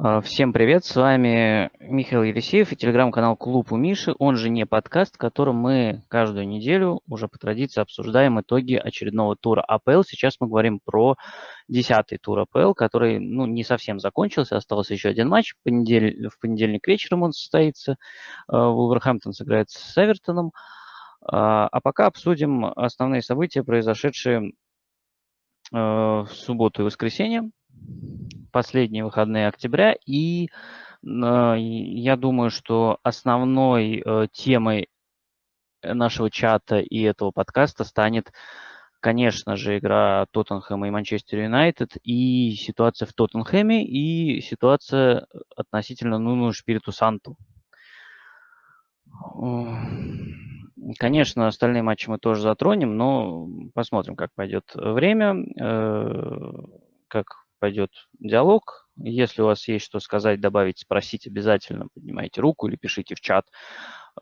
А, всем привет, с вами Михаил Елисеев и телеграм-канал Клуб у Миши, он же не подкаст, в котором мы каждую неделю уже по традиции обсуждаем итоги очередного тура АПЛ. Сейчас мы говорим про десятый тур АПЛ, который ну, не совсем закончился, остался еще один матч. В, понедельник, в понедельник вечером он состоится. А, Вулверхэмптон сыграет с Эвертоном. А, а пока обсудим основные события, произошедшие в субботу и воскресенье последние выходные октября, и а, я думаю, что основной э, темой нашего чата и этого подкаста станет, конечно же, игра Тоттенхэма и Манчестер Юнайтед, и ситуация в Тоттенхэме, и ситуация относительно Нуну Шпириту Санту. Конечно, остальные матчи мы тоже затронем, но посмотрим, как пойдет время, э, как пойдет диалог. Если у вас есть что сказать, добавить, спросить, обязательно поднимайте руку или пишите в чат.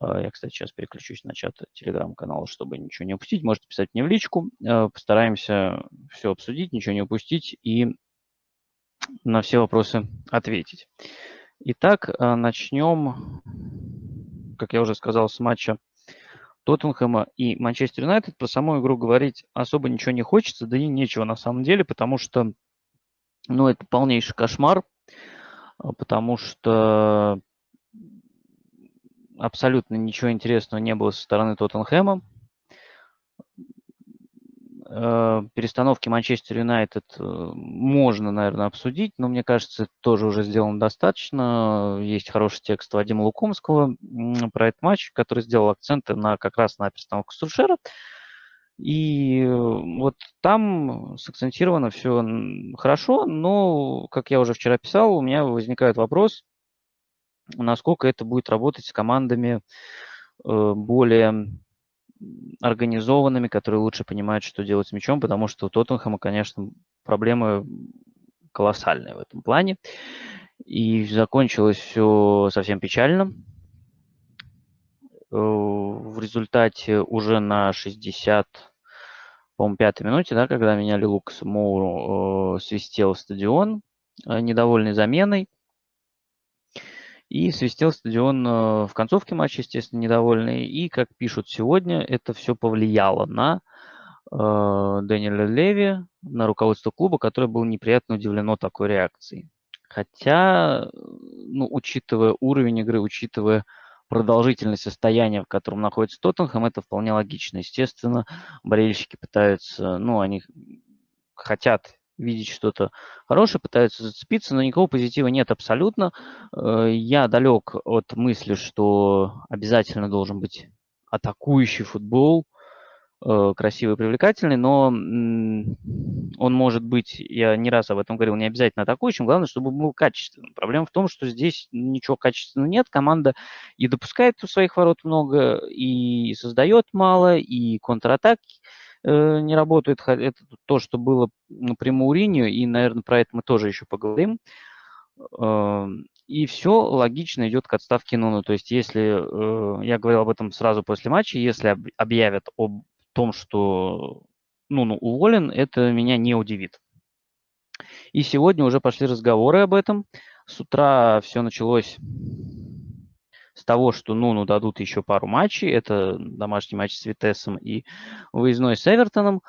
А, я, кстати, сейчас переключусь на чат телеграм-канала, чтобы ничего не упустить. Можете писать мне в личку. А, постараемся все обсудить, ничего не упустить и на все вопросы ответить. Итак, а, начнем, как я уже сказал, с матча Тоттенхэма и Манчестер Юнайтед. Про саму игру говорить особо ничего не хочется, да и нечего на самом деле, потому что ну, это полнейший кошмар, а, потому что абсолютно ничего интересного не было со стороны Тоттенхэма. Э, перестановки Манчестер Юнайтед э, можно, наверное, обсудить, но мне кажется, это тоже уже сделано достаточно. Есть хороший текст Вадима Лукомского про этот матч, который сделал акценты на, как раз на перестановку Сульшера. И э, вот там сакцентировано все хорошо, но, как я уже вчера писал, у меня возникает вопрос, насколько это будет работать с командами э, более организованными, которые лучше понимают, что делать с мячом, потому что у Тоттенхэма, конечно, проблемы колоссальные в этом плане. И закончилось все совсем печально. Э, в результате уже на 60, по-моему, пятой минуте, да, когда меняли Лукас Моуру, э, свистел стадион, э, недовольный заменой. И свистел стадион в концовке матча, естественно, недовольный. И, как пишут сегодня, это все повлияло на э, Дэниеля Леви, на руководство клуба, которое было неприятно удивлено такой реакцией. Хотя, ну, учитывая уровень игры, учитывая продолжительность состояния, в котором находится Тоттенхэм, это вполне логично. Естественно, болельщики пытаются, ну, они хотят видеть что-то хорошее, пытаются зацепиться, но никакого позитива нет абсолютно. Э, я далек от мысли, что обязательно должен быть атакующий футбол, Э, красивый, привлекательный, но он может быть, я не раз об этом говорил, не обязательно атакующим, главное, чтобы был качественным. Проблема в том, что здесь ничего качественного нет, команда и допускает у своих ворот много, и создает мало, и контратаки э, не работают. Это то, что было при Мауринio, и, наверное, про это мы тоже еще поговорим. Э, и все логично идет к отставке Нуну. То есть, если, э, я говорил об этом сразу после матча, если объявят об том, что ну, ну, уволен, это меня не удивит. И сегодня уже пошли разговоры об этом. С утра все началось с того, что Нуну дадут еще пару матчей. Это домашний матч с Витесом и выездной с Эвертоном.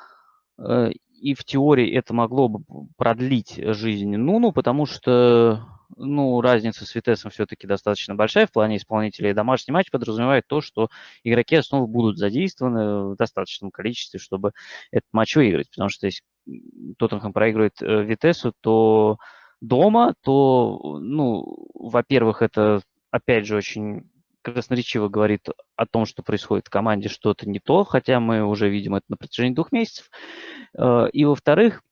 Э, и в теории это могло бы продлить жизнь Нуну, потому что ну, разница с Витесом все-таки достаточно большая в плане исполнителей. Домашний матч подразумевает то, что игроки снова будут задействованы в достаточном количестве, чтобы этот матч выиграть. Потому что если Тоттенхэм проигрывает э, Витесу, то дома, то, ну, во-первых, это, опять же, очень красноречиво говорит о том, что происходит в команде что-то не то, хотя мы уже видим это на протяжении двух месяцев. Э, и, во-вторых,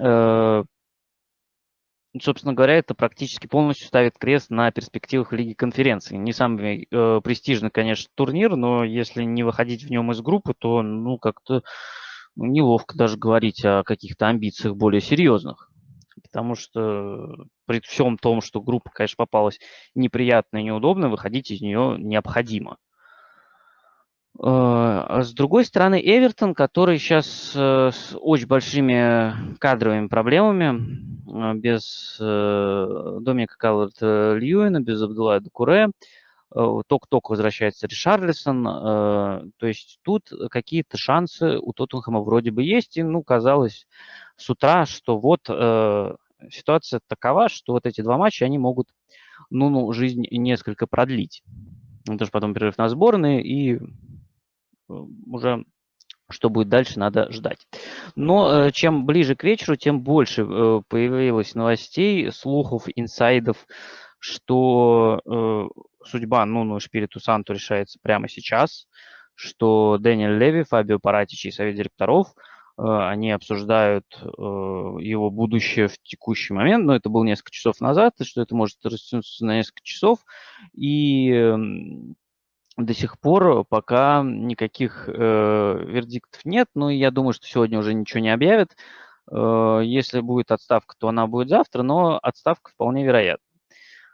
э, собственно говоря, это практически полностью ставит крест на перспективах Лиги конференции. Не самый э, престижный, конечно, турнир, но если не выходить в нем из группы, то, ну, как-то ну, неловко даже говорить о каких-то амбициях более серьезных. Потому что при всем том, что группа, конечно, попалась неприятная и неудобная, выходить из нее необходимо. А с другой стороны, Эвертон, который сейчас э, с очень большими кадровыми проблемами, без э, Доминика Калверта-Льюина, без Абдулла Декуре, Э, только-только возвращается Ришарлисон. Э, то есть тут какие-то шансы у Тоттенхэма вроде бы есть. И, ну, казалось с утра, что вот э, ситуация такова, что вот эти два матча, они могут, ну, ну жизнь несколько продлить. Потому что потом перерыв на сборные, и уже что будет дальше, надо ждать. Но чем ближе к вечеру, тем больше появилось новостей, слухов, инсайдов, что судьба Нуну Шпириту Санту решается прямо сейчас, что Дэниел Леви, Фабио Паратичи и Совет директоров, э, они обсуждают э, его будущее в текущий момент, но это было несколько часов назад, и что это может растянуться на несколько часов, и до сих пор пока никаких э, вердиктов нет, но я думаю, что сегодня уже ничего не объявят. Если будет отставка, то она будет завтра, но отставка вполне вероятна.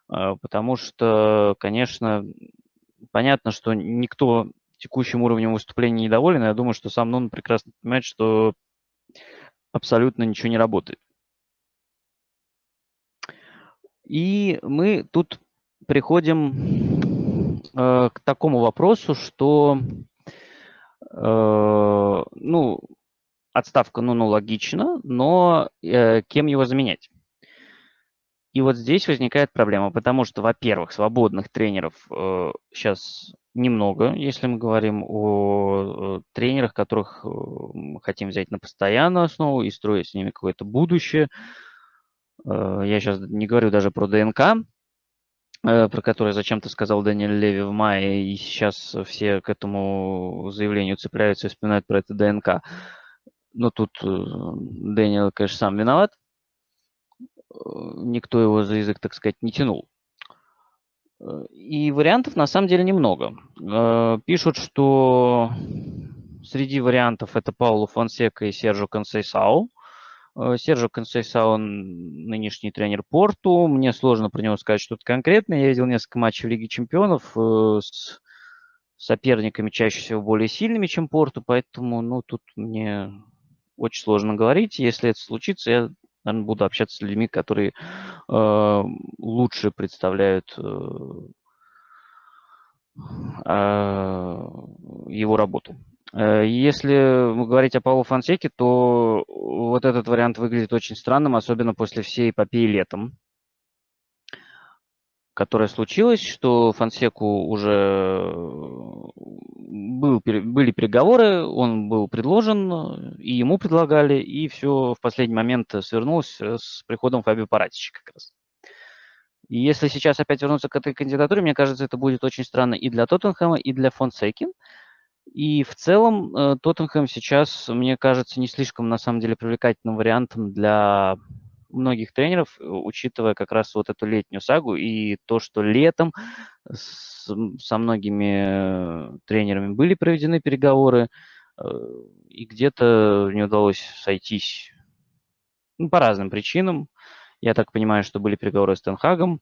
А, потому что, конечно, понятно, что никто текущим уровнем выступления недоволен. Я думаю, что сам Нун прекрасно понимает, что абсолютно ничего не работает. И мы тут приходим э, к такому вопросу, что э, ну, отставка Нуну логична, но э, кем его заменять? И вот здесь возникает проблема, потому что, во-первых, свободных тренеров э, сейчас немного, если мы говорим о тренерах, которых э, мы хотим взять на постоянную основу и строить с ними какое-то будущее. Э, я сейчас не говорю даже про ДНК, про который зачем-то сказал Дэниел Леви в мае, и сейчас все к этому заявлению цепляются и вспоминают про это ДНК. Но тут э, Дэниел, конечно, сам виноват никто его за язык, так сказать, не тянул. И вариантов на самом деле немного. Э, пишут, что среди вариантов это Паулу Фонсека и Сержо Консейсау. Э, Сержо Консейсау нынешний тренер Порту. Мне сложно про него сказать что-то конкретное. Я видел несколько матчей в Лиге Чемпионов э, с соперниками чаще всего более сильными, чем Порту, поэтому ну, тут мне очень сложно говорить. Если это случится, я наверное, буду общаться с людьми, которые э, лучше представляют э, э, его работу. Э, если говорить о Павлу Фонсеке, то вот этот вариант выглядит очень странным, особенно после всей эпопеи летом которая случилась, что Фонсеку уже э, был, были переговоры, он был предложен, и ему предлагали, и все в последний момент свернулось с приходом Фабио Паратича как раз. И если сейчас опять вернуться к этой кандидатуре, мне кажется, это будет очень странно и для Тоттенхэма, и для Фонсеки. И в целом э, Тоттенхэм сейчас, мне кажется, не слишком, на самом деле, привлекательным вариантом для многих тренеров, э, учитывая как раз вот эту летнюю сагу и то, что летом с, со многими э, тренерами были проведены переговоры, и где-то не удалось сойтись ну, по разным причинам. Я так понимаю, что были переговоры с Тенхагом,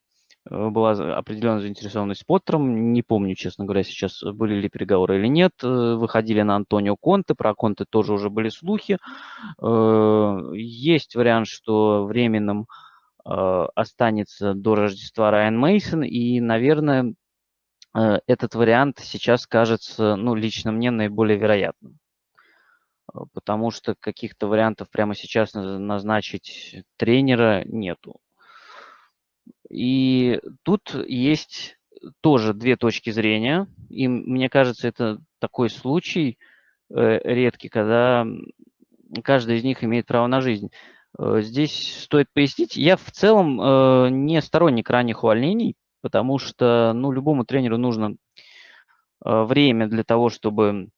была определенная заинтересованность Поттером. Не помню, честно говоря, сейчас были ли переговоры или нет. Э, выходили на Антонио Конте, про Конте тоже уже были слухи. Э, есть вариант, что временным останется до Рождества Райан Мейсон, и, наверное, этот вариант сейчас кажется, ну, лично мне наиболее вероятным. Потому что каких-то вариантов прямо сейчас назначить тренера нету. И тут есть тоже две точки зрения. И мне кажется, это такой случай э, редкий, когда каждый из них имеет право на жизнь. Э, здесь стоит пояснить, я в целом э, не сторонник ранних увольнений, потому что ну, любому тренеру нужно время для того, чтобы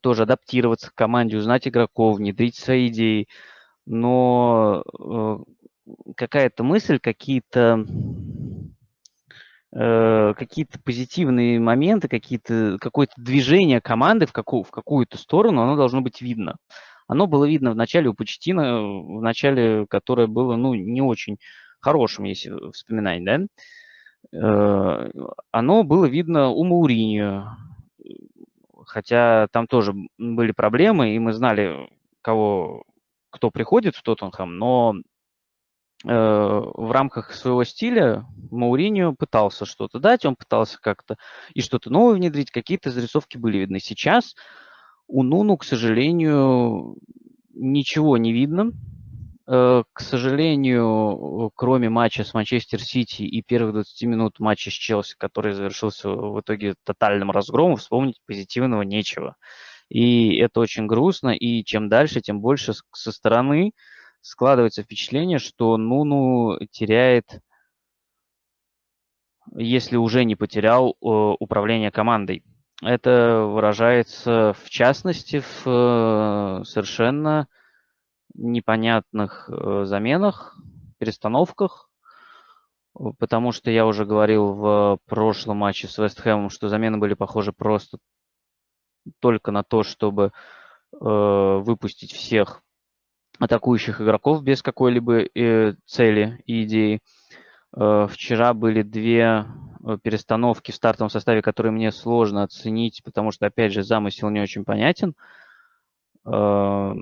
тоже адаптироваться к команде, узнать игроков, внедрить свои идеи. Но какая-то мысль, какие-то э, какие-то позитивные моменты, какие-то, какое-то движение команды в, какую, в какую-то сторону, оно должно быть видно. Оно было видно в начале у Почтина, в начале, которое было, ну, не очень хорошим, если вспоминать, да. Э, оно было видно у Мауриньо. хотя там тоже были проблемы, и мы знали, кого, кто приходит в Тоттенхэм, но в рамках своего стиля Мауриньо пытался что-то дать, он пытался как-то и что-то новое внедрить, какие-то зарисовки были видны. Сейчас у Нуну, к сожалению, ничего не видно. Э, к сожалению, кроме матча с Манчестер Сити и первых 20 минут матча с Челси, который завершился в итоге тотальным разгромом, вспомнить позитивного нечего. И это очень грустно, и чем дальше, тем больше со стороны складывается впечатление, что Нуну теряет, если уже не потерял, э, управление командой. Это выражается в частности в э, совершенно непонятных э, заменах, перестановках, потому что я уже говорил в прошлом матче с Вестхэмом, что замены были похожи просто только на то, чтобы выпустить всех атакующих игроков без какой-либо э, цели и идеи. Э, вчера были две э, перестановки в стартовом составе, которые мне сложно оценить, потому что, опять же, замысел не очень понятен. Э,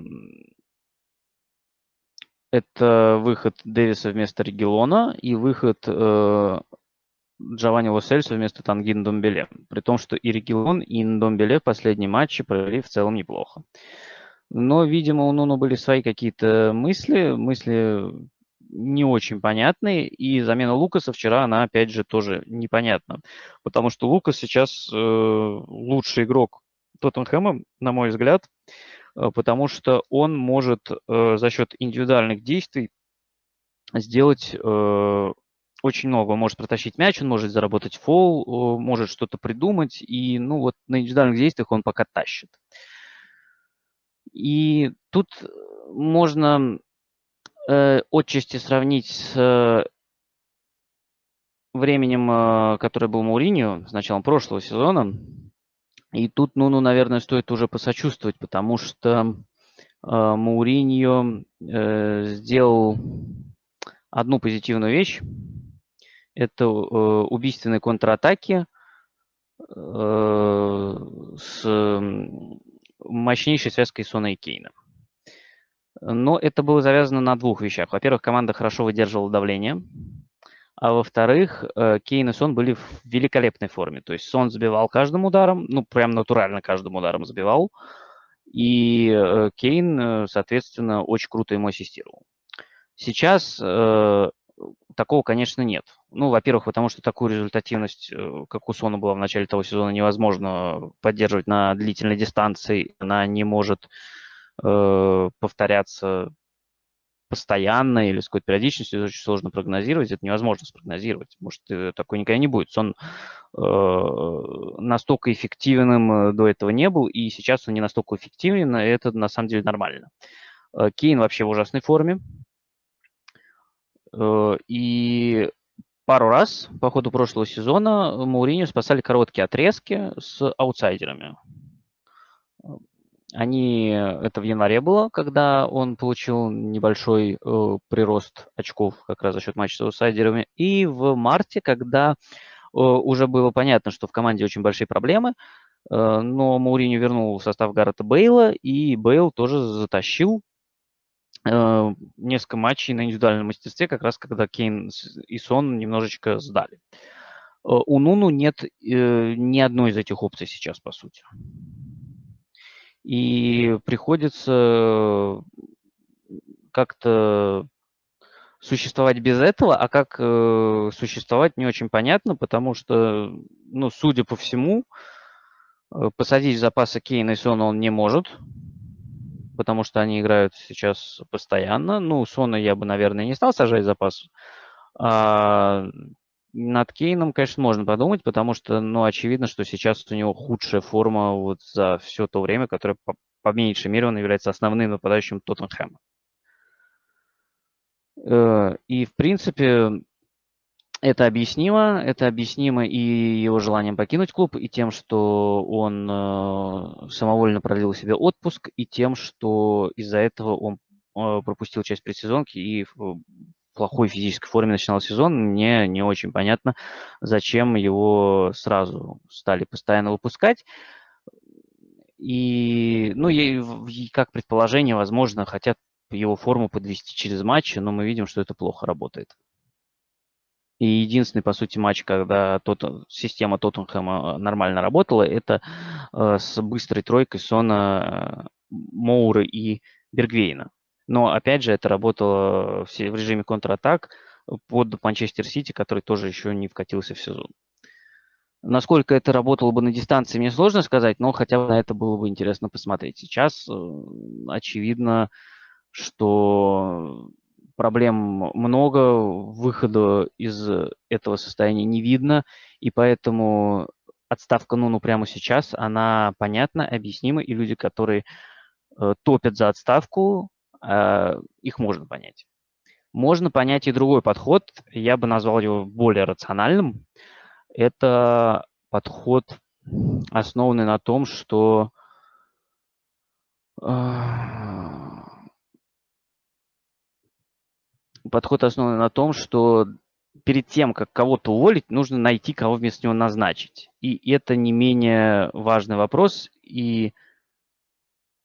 это выход Дэвиса вместо Регелона и выход э, Джованни Лосельса вместо Тангин Домбеле. При том, что и Регелон, и Домбеле в последние матчи провели в целом неплохо. Но, видимо, у Нуну были свои какие-то мысли, мысли не очень понятные, и замена Лукаса вчера, она, опять же, тоже непонятна, потому что Лукас сейчас э, лучший игрок Тоттенхэма, на мой взгляд, э, потому что он может э, за счет индивидуальных действий сделать э, очень много. Он может протащить мяч, он может заработать фол, э, может что-то придумать, и, ну, вот на индивидуальных действиях он пока тащит. И тут можно э, отчасти сравнить с э, временем, э, которое был Мауриньо, с началом прошлого сезона. И тут, ну, ну, наверное, стоит уже посочувствовать, потому что э, Мауриньо э, сделал одну позитивную вещь. Это э, убийственные контратаки э, с мощнейшей связкой Сона и Кейна. Но это было завязано на двух вещах. Во-первых, команда хорошо выдерживала давление, а во-вторых, э, Кейн и Сон были в великолепной форме. То есть Сон забивал каждым ударом, ну, прям натурально каждым ударом забивал, и э, Кейн, э, соответственно, очень круто ему ассистировал. Сейчас такого, конечно, нет. Ну, во-первых, потому что такую результативность, э, как у Сона была в начале того сезона, невозможно поддерживать на длительной дистанции. Она не может э, повторяться постоянно или с какой-то периодичностью. Это очень сложно прогнозировать. Это невозможно спрогнозировать. Может, э, такой никогда не будет. Сон э, настолько эффективным э, до этого не был, и сейчас он не настолько эффективен. Это на самом деле нормально. Кейн вообще в ужасной форме. Э, и пару раз по ходу прошлого сезона Мауриню спасали короткие отрезки с аутсайдерами. Они, это в январе было, когда он получил небольшой э, прирост очков как раз за счет матча с аутсайдерами. И в марте, когда э, уже было понятно, что в команде очень большие проблемы, э, но Мауриню вернул в состав Гаррета Бейла, и Бейл тоже затащил несколько матчей на индивидуальном мастерстве, как раз когда Кейн и Сон немножечко сдали. Э, у Нуну нет э, ни одной из этих опций сейчас, по сути. И приходится как-то существовать без этого, а как э, существовать не очень понятно, потому что, ну, судя по всему, э, посадить запасы Кейна и Сона он не может, потому что они играют сейчас постоянно. Ну, Сона я бы, наверное, не стал сажать запас. А над Кейном, конечно, можно подумать, потому что, ну, очевидно, что сейчас у него худшая форма вот за все то время, которое, по, по меньшей мере, он является основным нападающим Тоттенхэма. Э, и, в принципе, это объяснимо. Это объяснимо и его желанием покинуть клуб, и тем, что он э, самовольно продлил себе отпуск, и тем, что из-за этого он э, пропустил часть предсезонки и в плохой физической форме начинал сезон. Мне не очень понятно, зачем его сразу стали постоянно выпускать. И, ну, и, как предположение, возможно, хотят его форму подвести через матчи, но мы видим, что это плохо работает. И единственный, по сути, матч, когда тот, система Тоттенхэма нормально работала, это э, с быстрой тройкой Сона, э, Моуры и Бергвейна. Но, опять же, это работало в, в режиме контратак под Манчестер Сити, который тоже еще не вкатился в сезон. Насколько это работало бы на дистанции, мне сложно сказать, но хотя бы на это было бы интересно посмотреть. Сейчас э, очевидно, что проблем много, выхода из этого состояния не видно, и поэтому отставка Нуну прямо сейчас, она понятна, объяснима, и люди, которые э, топят за отставку, э, их можно понять. Можно понять и другой подход, я бы назвал его более рациональным. Это подход, основанный на том, что подход основан на том, что перед тем, как кого-то уволить, нужно найти, кого вместо него назначить. И это не менее важный вопрос, и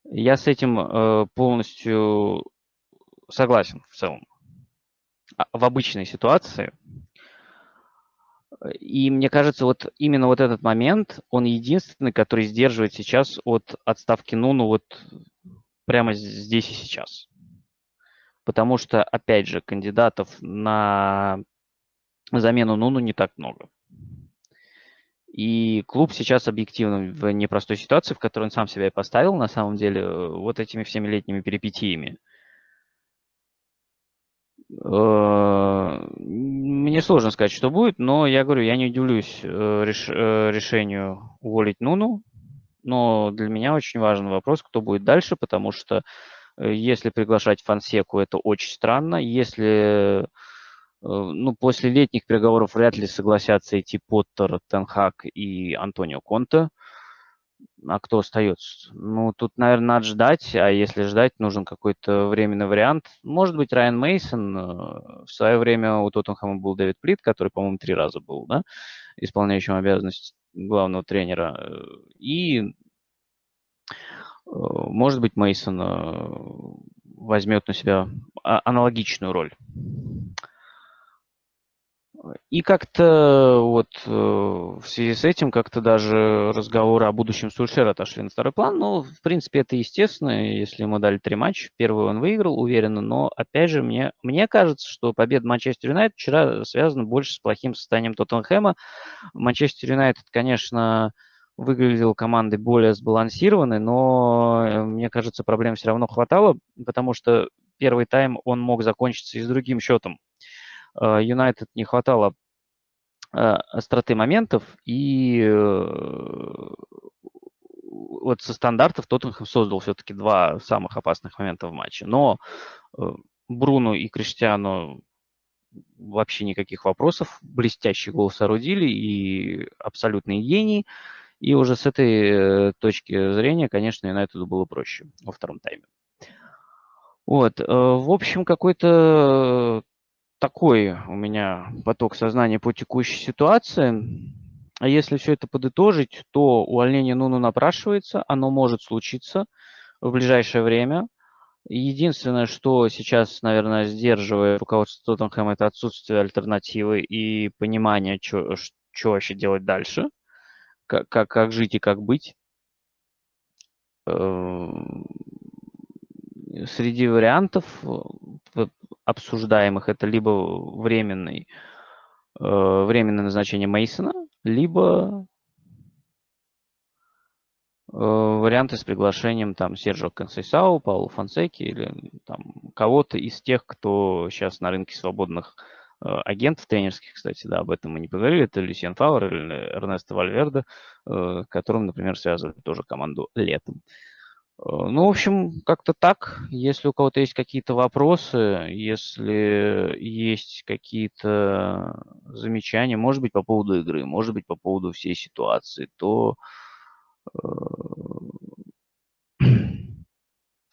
я с этим э, полностью согласен в целом. А в обычной ситуации. И мне кажется, вот именно вот этот момент, он единственный, который сдерживает сейчас от отставки Нуну вот прямо здесь и сейчас потому что, опять же, кандидатов на замену Нуну не так много. И клуб сейчас объективно в непростой ситуации, в которой он сам себя и поставил, на самом деле, э, вот этими всеми летними перипетиями. Э, мне сложно сказать, что будет, но я говорю, я не удивлюсь э, реш, решению уволить Нуну, но для меня очень важный вопрос, кто будет дальше, потому что если приглашать Фансеку, это очень странно. Если, э, ну, после летних переговоров вряд ли согласятся идти Поттер, Тенхак и Антонио Конте. А кто остается? Ну, тут, наверное, надо ждать, а если ждать, нужен какой-то временный вариант. Может быть, Райан Мейсон. Э, в свое время у Тоттенхэма был Дэвид Плит, который, по-моему, три раза был, да, исполняющим обязанности главного тренера. И может быть, Мейсон э, возьмет на себя а, аналогичную роль. И как-то вот э, в связи с этим как-то даже разговоры о будущем Сульшера отошли на второй план. Ну, в принципе, это естественно, если ему дали три матча. Первый он выиграл уверенно, но, опять же, мне, мне кажется, что победа Манчестер Юнайтед вчера связана больше с плохим состоянием Тоттенхэма. Манчестер Юнайтед, конечно, выглядел командой более сбалансированной, но э, мне кажется, проблем все равно хватало, потому что первый тайм он мог закончиться и с другим счетом. Э, Юнайтед не хватало э, остроты моментов, и вот со стандартов Тоттенхэм создал все-таки два самых опасных момента в матче. Но Бруно и Криштиану вообще никаких вопросов. Блестящий гол соорудили и абсолютные гении. И уже с этой э, точки зрения, конечно, Юнайтеду было проще во втором тайме. Вот, э, в общем, какой-то такой у меня поток сознания по текущей ситуации. А если все это подытожить, то увольнение Нуну напрашивается, оно может случиться в ближайшее время. Единственное, что сейчас, наверное, сдерживает руководство Тоттенхэма, это отсутствие альтернативы и понимание, что вообще делать дальше как, как, как жить и как быть. Эм, среди вариантов э, обсуждаемых это либо временный, э, временное назначение Мейсона, либо э, варианты с приглашением там Сержо Консейсау, Паулу Фонсеки или там кого-то из тех, кто сейчас на рынке свободных агентов тренерских, кстати, да, об этом мы не поговорили, это Люсиан Фауэр или Эрнесто Вальверде, э, которым, например, связывали тоже команду летом. Э, ну, в общем, как-то так. Если у кого-то есть какие-то вопросы, если есть какие-то замечания, может быть, по поводу игры, может быть, по поводу всей ситуации, то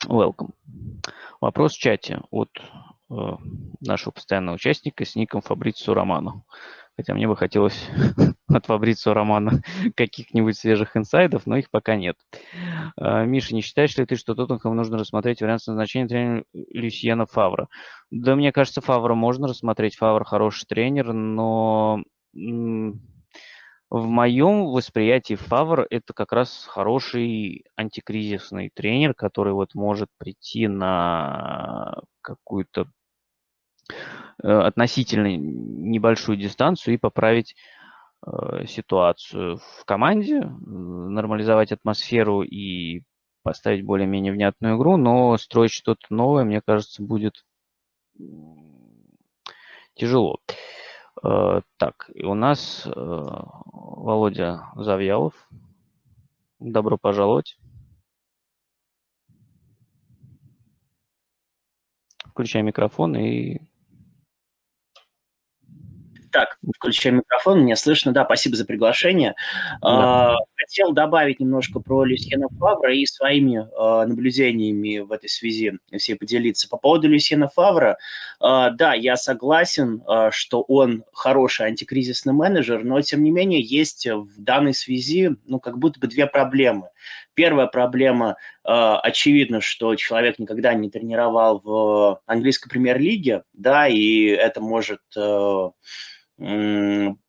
welcome. Вопрос в чате от Э, нашего постоянного участника с ником Фабрицио Романо. Хотя мне бы хотелось от Фабрицио Романа каких-нибудь свежих инсайдов, но их пока нет. А, Миша, не считаешь ли ты, что Тоттенхэм нужно рассмотреть вариант назначения тренера Люсьена Фавра? Да, мне кажется, Фавра можно рассмотреть. Фавр хороший тренер, но в моем восприятии Фавр это как раз хороший антикризисный тренер, который вот может прийти на какую-то э, относительно небольшую дистанцию и поправить э, ситуацию в команде, нормализовать атмосферу и поставить более-менее внятную игру, но строить что-то новое, мне кажется, будет тяжело. Э, так, у нас э, Володя Завьялов. Добро пожаловать. Включай микрофон и так, включаю микрофон, меня слышно. Да, спасибо за приглашение. Да. А, хотел добавить немножко про Люсьена Фавра и своими а, наблюдениями в этой связи все поделиться. По поводу Люсьена Фавра, а, да, я согласен, что он хороший антикризисный менеджер, но, тем не менее, есть в данной связи, ну, как будто бы две проблемы. Первая проблема, очевидно, что человек никогда не тренировал в английской премьер-лиге, да, и это может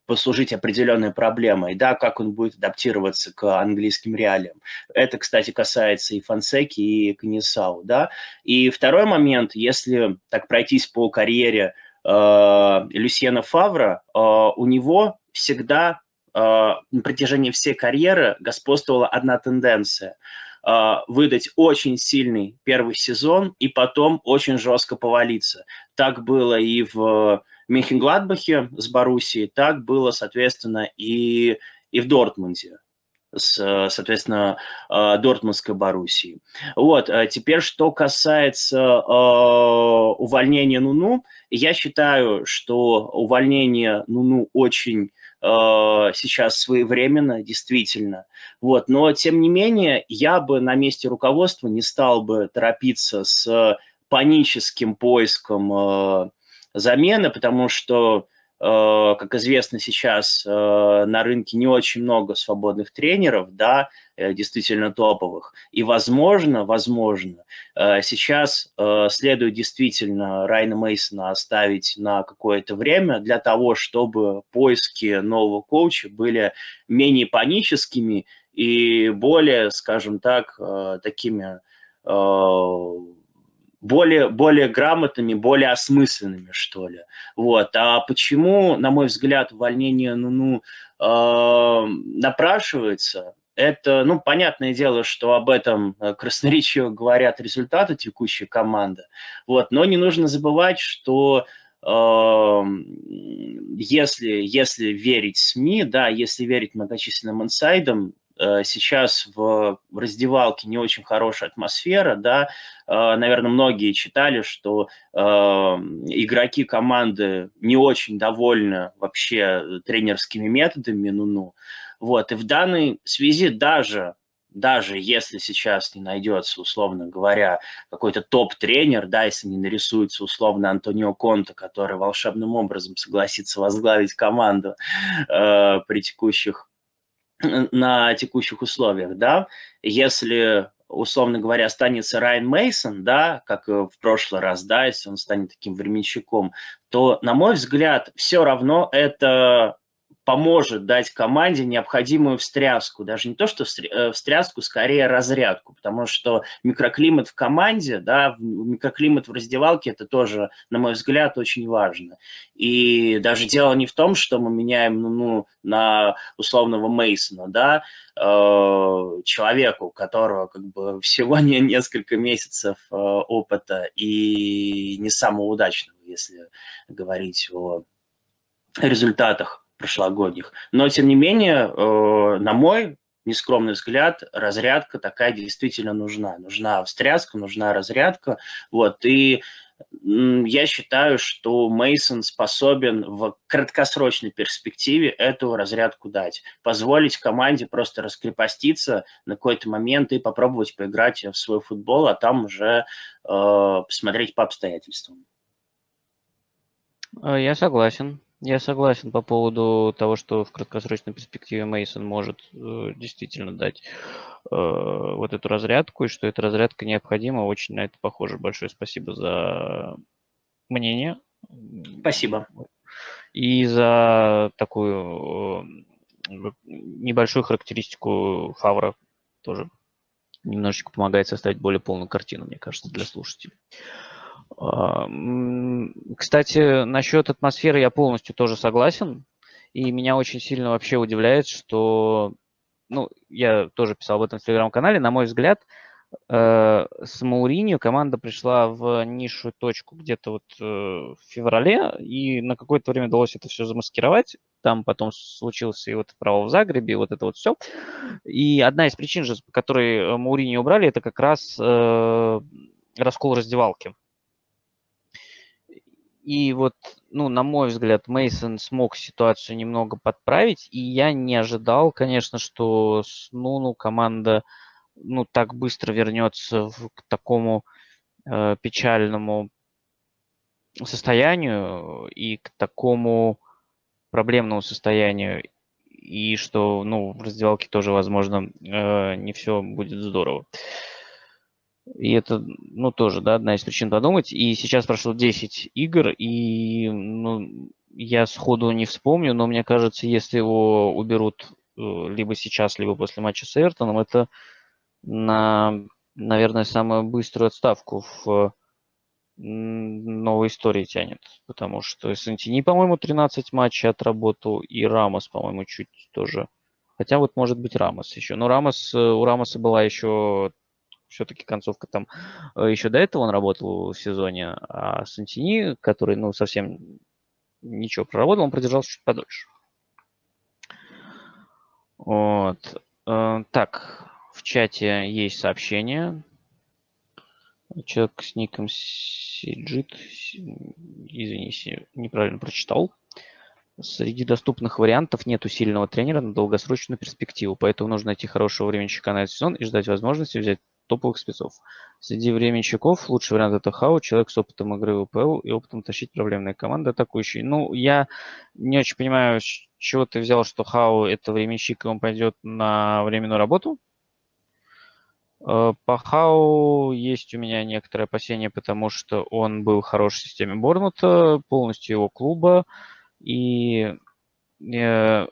послужить определенной проблемой, да, как он будет адаптироваться к английским реалиям. Это, кстати, касается и Фансеки, и Канисау, да. И второй момент, если так пройтись по карьере э, Люсьена Фавра, э, у него всегда э, на протяжении всей карьеры господствовала одна тенденция э, – выдать очень сильный первый сезон и потом очень жестко повалиться. Так было и в Мюнхен-Гладбахе с Боруссией, так было, соответственно, и, и в Дортмунде с, соответственно, э, Дортмундской Боруссии. Вот, а теперь, что касается э, увольнения Нуну, я считаю, что увольнение Нуну очень э, сейчас своевременно, действительно. Вот, но, тем не менее, я бы на месте руководства не стал бы торопиться с паническим поиском замены, потому что, э, как известно сейчас, э, на рынке не очень много свободных тренеров, да, э, действительно топовых. И, возможно, возможно, сейчас следует действительно Райна Мейсона оставить на какое-то время для того, чтобы поиски нового коуча были менее паническими и более, скажем так, такими более, более грамотными, более осмысленными, что ли. Вот. А почему, на мой взгляд, увольнение Нуну э, напрашивается? Это, ну, понятное дело, что об этом э, красноречиво говорят результаты текущей команды. Вот. Но не нужно забывать, что э, если, если верить СМИ, да, если верить многочисленным инсайдам, сейчас в раздевалке не очень хорошая атмосфера, да, э, наверное, многие читали, что э, игроки команды не очень довольны вообще тренерскими методами, ну-ну, вот, и в данной связи даже даже если сейчас не найдется, условно говоря, какой-то топ-тренер, да, если не нарисуется условно Антонио Конта, который волшебным образом согласится возглавить команду э, при текущих на текущих условиях, да, если условно говоря, останется Райан Мейсон, да, как в прошлый раз, да, если он станет таким временщиком, то, на мой взгляд, все равно это поможет дать команде необходимую встряску. Даже не то, что э, встряску, скорее разрядку, потому что микроклимат в команде, да, микроклимат в раздевалке, это тоже, на мой взгляд, очень важно. И даже дело не в том, что мы меняем ну, ну на условного Мейсона, да, э, человеку, у которого как бы всего не несколько месяцев э, опыта и не самого удачного, если говорить о результатах прошлогодних. Но, тем не менее, э, на мой нескромный взгляд, разрядка такая действительно нужна. Нужна встряска, нужна разрядка. Вот, и я считаю, что Мейсон способен в краткосрочной перспективе эту разрядку дать, позволить команде просто раскрепоститься на какой-то момент и попробовать поиграть в свой футбол, а там уже э, посмотреть по обстоятельствам. Э, я согласен. Я согласен по поводу того, что в краткосрочной перспективе Мейсон может э, действительно дать э, вот эту разрядку, и что эта разрядка необходима. Очень на это похоже. Большое спасибо за мнение. Спасибо. И за такую э, небольшую характеристику Фавра тоже немножечко помогает составить более полную картину, мне кажется, для слушателей. Кстати, насчет атмосферы я полностью тоже согласен. И меня очень сильно вообще удивляет, что, ну, я тоже писал об этом в телеграм-канале, на мой взгляд, э, с Мауринью команда пришла в низшую точку где-то вот э, в феврале, и на какое-то время удалось это все замаскировать. Там потом случился и вот право в Загребе, и вот это вот все. И одна из причин же, по которой Мауринью убрали, это как раз э, раскол раздевалки. И вот, ну, на мой взгляд, Мейсон смог ситуацию немного подправить, и я не ожидал, конечно, что с Нуну команда, ну, так быстро вернется в, к такому э, печальному состоянию и к такому проблемному состоянию, и что, ну, в раздевалке тоже, возможно, э, не все будет здорово. И это, ну, тоже, да, одна из причин подумать. И сейчас прошло 10 игр, и, ну, я сходу не вспомню, но мне кажется, если его уберут э, либо сейчас, либо после матча с Эвертоном, это на, наверное, самую быструю отставку в новой истории тянет. Потому что Сантини, по-моему, 13 матчей отработал, и Рамос, по-моему, чуть тоже. Хотя вот может быть Рамос еще. Но Рамос, э, у Рамоса была еще все-таки концовка там э, еще до этого он работал в сезоне, а Сантини, который, ну, совсем ничего проработал, он продержался чуть подольше. Вот. Э, так, в чате есть сообщение. Человек с ником Сиджит, извините, неправильно прочитал. Среди доступных вариантов нет сильного тренера на долгосрочную перспективу, поэтому нужно найти хорошего временщика на этот сезон и ждать возможности взять топовых спецов. Среди временщиков лучший вариант это Хау, человек с опытом игры в УПЛ и опытом тащить проблемные команды атакующие. Ну, я не очень понимаю, с чего ты взял, что Хау это временщик, и он пойдет на временную работу. Э, по Хау есть у меня некоторые опасения, потому что он был хорош в системе Борнута, полностью его клуба. И э,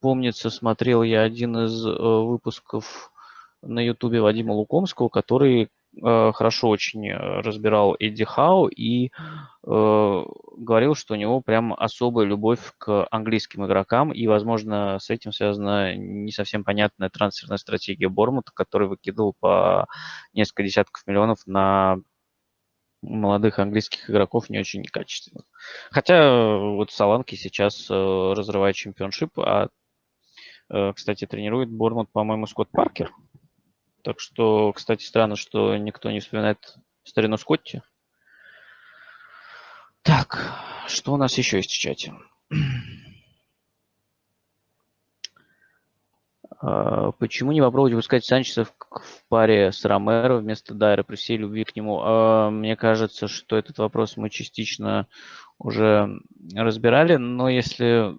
помнится, смотрел я один из э, выпусков на ютубе Вадима Лукомского, который э, хорошо очень э, разбирал Эдди Хау и э, говорил, что у него прям особая любовь к английским игрокам, и, возможно, с этим связана не совсем понятная трансферная стратегия Бормута, который выкидывал по несколько десятков миллионов на молодых английских игроков не очень качественных. Хотя вот Саланки сейчас э, разрывает чемпионшип, а, э, кстати, тренирует Бормут, по-моему, Скотт Паркер. Так что, кстати, странно, что никто не вспоминает старину Скотти. Так, что у нас еще есть в чате? А, почему не попробовать выпускать Санчеса в, паре с Ромеро вместо Дайра при всей любви к нему? А, мне кажется, что этот вопрос мы частично уже разбирали, но если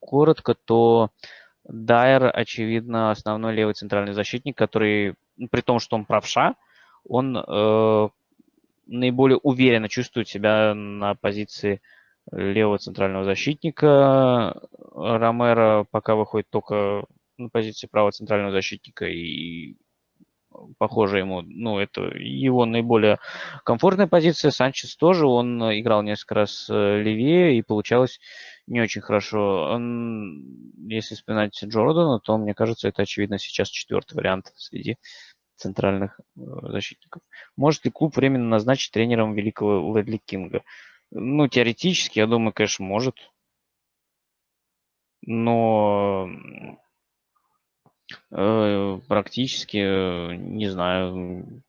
коротко, то Дайер, очевидно, основной левый центральный защитник, который, ну, при том, что он правша, он э, наиболее уверенно чувствует себя на позиции левого центрального защитника. Ромеро пока выходит только на позиции правого центрального защитника и похоже ему, ну, это его наиболее комфортная позиция. Санчес тоже, он играл несколько раз э, левее и получалось не очень хорошо. Он, если вспоминать Джордана, то, мне кажется, это, очевидно, сейчас четвертый вариант среди центральных э, защитников. Может ли клуб временно назначить тренером великого Ледли Кинга? Ну, теоретически, я думаю, конечно, может. Но Э, практически, э, не знаю,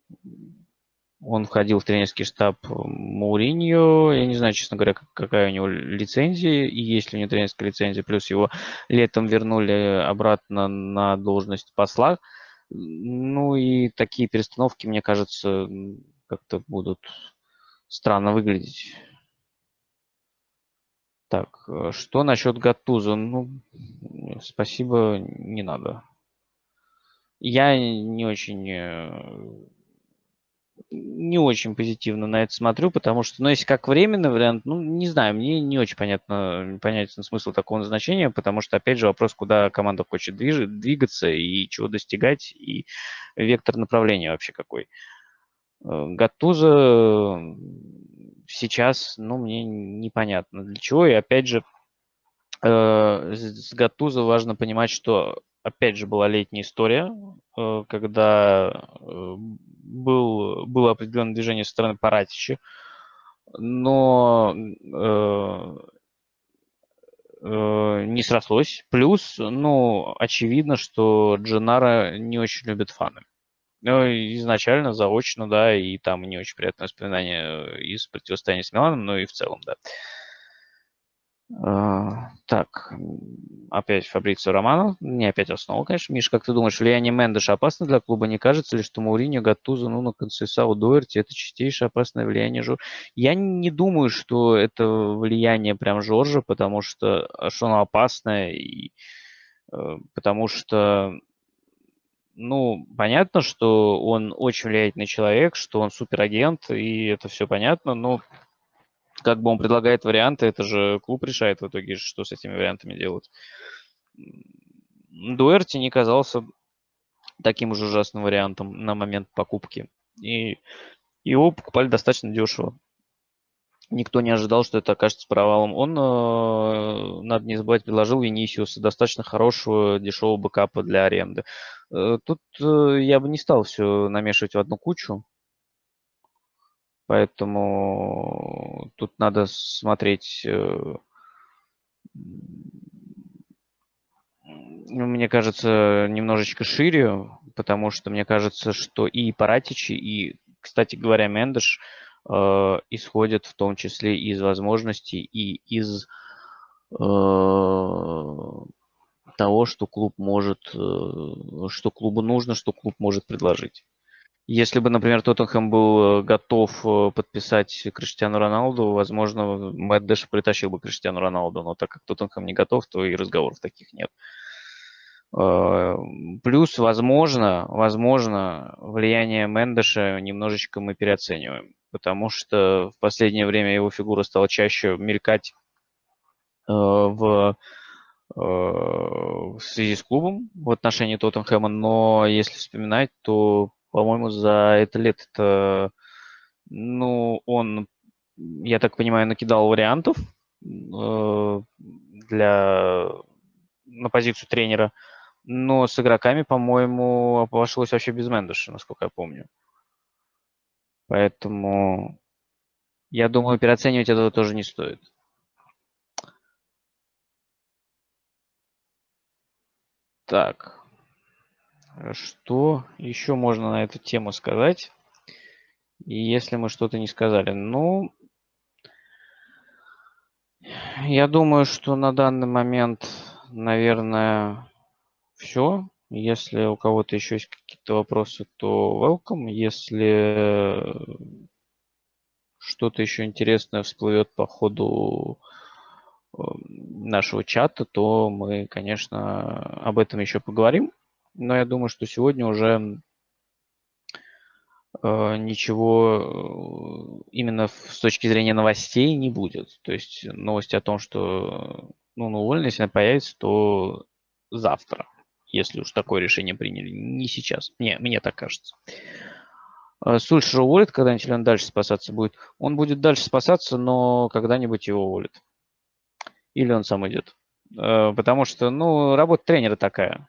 он входил в тренерский штаб Мауриньо. Я не знаю, честно говоря, какая у него лицензия и есть ли у него тренерская лицензия. Плюс его летом вернули обратно на должность посла. Ну и такие перестановки, мне кажется, как-то будут странно выглядеть. Так, э, что насчет Гатуза? Ну, спасибо, не надо. Я не очень э, не очень позитивно на это смотрю, потому что, ну, если как временный вариант, ну, не знаю, мне не очень понятно, понятен смысл такого назначения, потому что, опять же, вопрос, куда команда хочет движ- двигаться и чего достигать, и вектор направления вообще какой. Э, Гатуза сейчас, ну, мне непонятно для чего, и опять же, э, с Гатуза важно понимать, что опять же, была летняя история, э, когда э, был, было определенное движение со стороны Паратича, но э, не срослось. Плюс, ну, очевидно, что Дженара не очень любит фаны. Ну, изначально, заочно, да, и там не очень приятное воспоминание из противостояния с Миланом, но и в целом, да. А, так, опять Фабрицио Романо. Не опять основа, конечно. Миш, как ты думаешь, влияние Мендеша опасно для клуба? Не кажется ли, что Мауриньо, Гаттузо, ну, на Концесау, Дуэрти – это чистейшее опасное влияние Жоржа? Я не думаю, что это влияние прям Жоржа, потому что, а что оно опасное, и, э, потому что ну, понятно, что он очень влиятельный человек, что он суперагент, и это все понятно, но как бы он предлагает варианты, это же клуб решает в итоге, что с этими вариантами делать. Дуэрти не казался таким уж ужасным вариантом на момент покупки. И его покупали достаточно дешево. Никто не ожидал, что это окажется провалом. Он, э, надо не забывать, предложил Венисиуса достаточно хорошего дешевого бэкапа для аренды. Э, тут э, я бы не стал все намешивать в одну кучу. Поэтому тут надо смотреть, э, ну, мне кажется, немножечко шире, потому что мне кажется, что и Паратичи, и, кстати говоря, Мендеш э, исходят в том числе из возможностей и из э, того, что клуб может, э, что клубу нужно, что клуб может предложить. Если бы, например, Тоттенхэм был э, готов э, подписать Криштиану Роналду, возможно, Мэтт Дэш притащил бы Криштиану Роналду, но так как Тоттенхэм не готов, то и разговоров таких нет. Э, плюс, возможно, возможно, влияние Мендеша немножечко мы переоцениваем, потому что в последнее время его фигура стала чаще мелькать в, в связи с клубом в отношении Тоттенхэма, но если вспоминать, то по-моему, за это лето, ну, он, я так понимаю, накидал вариантов э, для, на позицию тренера, но с игроками, по-моему, обошлось вообще без Мендеша, насколько я помню. Поэтому я думаю, переоценивать этого тоже не стоит. Так. Что еще можно на эту тему сказать? Если мы что-то не сказали, ну, я думаю, что на данный момент, наверное, все. Если у кого-то еще есть какие-то вопросы, то welcome. Если что-то еще интересное всплывет по ходу эм, нашего чата, то мы, конечно, об этом еще поговорим но я думаю, что сегодня уже э, ничего э, именно с точки зрения новостей не будет. То есть новости о том, что ну, на уволились, она появится, то завтра, если уж такое решение приняли. Не сейчас. Не, мне так кажется. Э, Сульшер уволит когда-нибудь он дальше спасаться будет? Он будет дальше спасаться, но когда-нибудь его уволят. Или он сам идет. Потому что, ну, работа тренера такая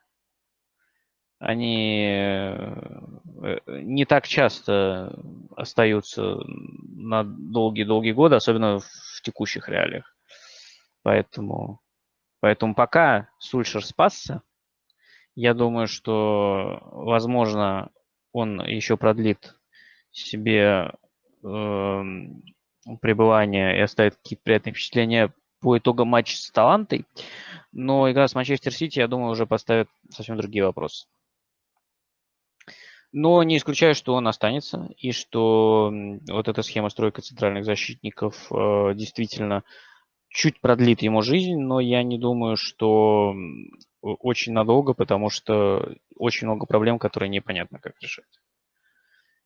они э, не так часто остаются на долгие-долгие годы, особенно в текущих реалиях. Поэтому, поэтому пока Сульшер спасся, я думаю, что, возможно, он еще продлит себе э, пребывание и оставит какие-то приятные впечатления по итогам матча с Талантой. Но игра с Манчестер Сити, я думаю, уже поставит совсем другие вопросы. Но не исключаю, что он останется, и что вот эта схема стройка центральных защитников э, действительно чуть продлит ему жизнь, но я не думаю, что очень надолго, потому что очень много проблем, которые непонятно как решать.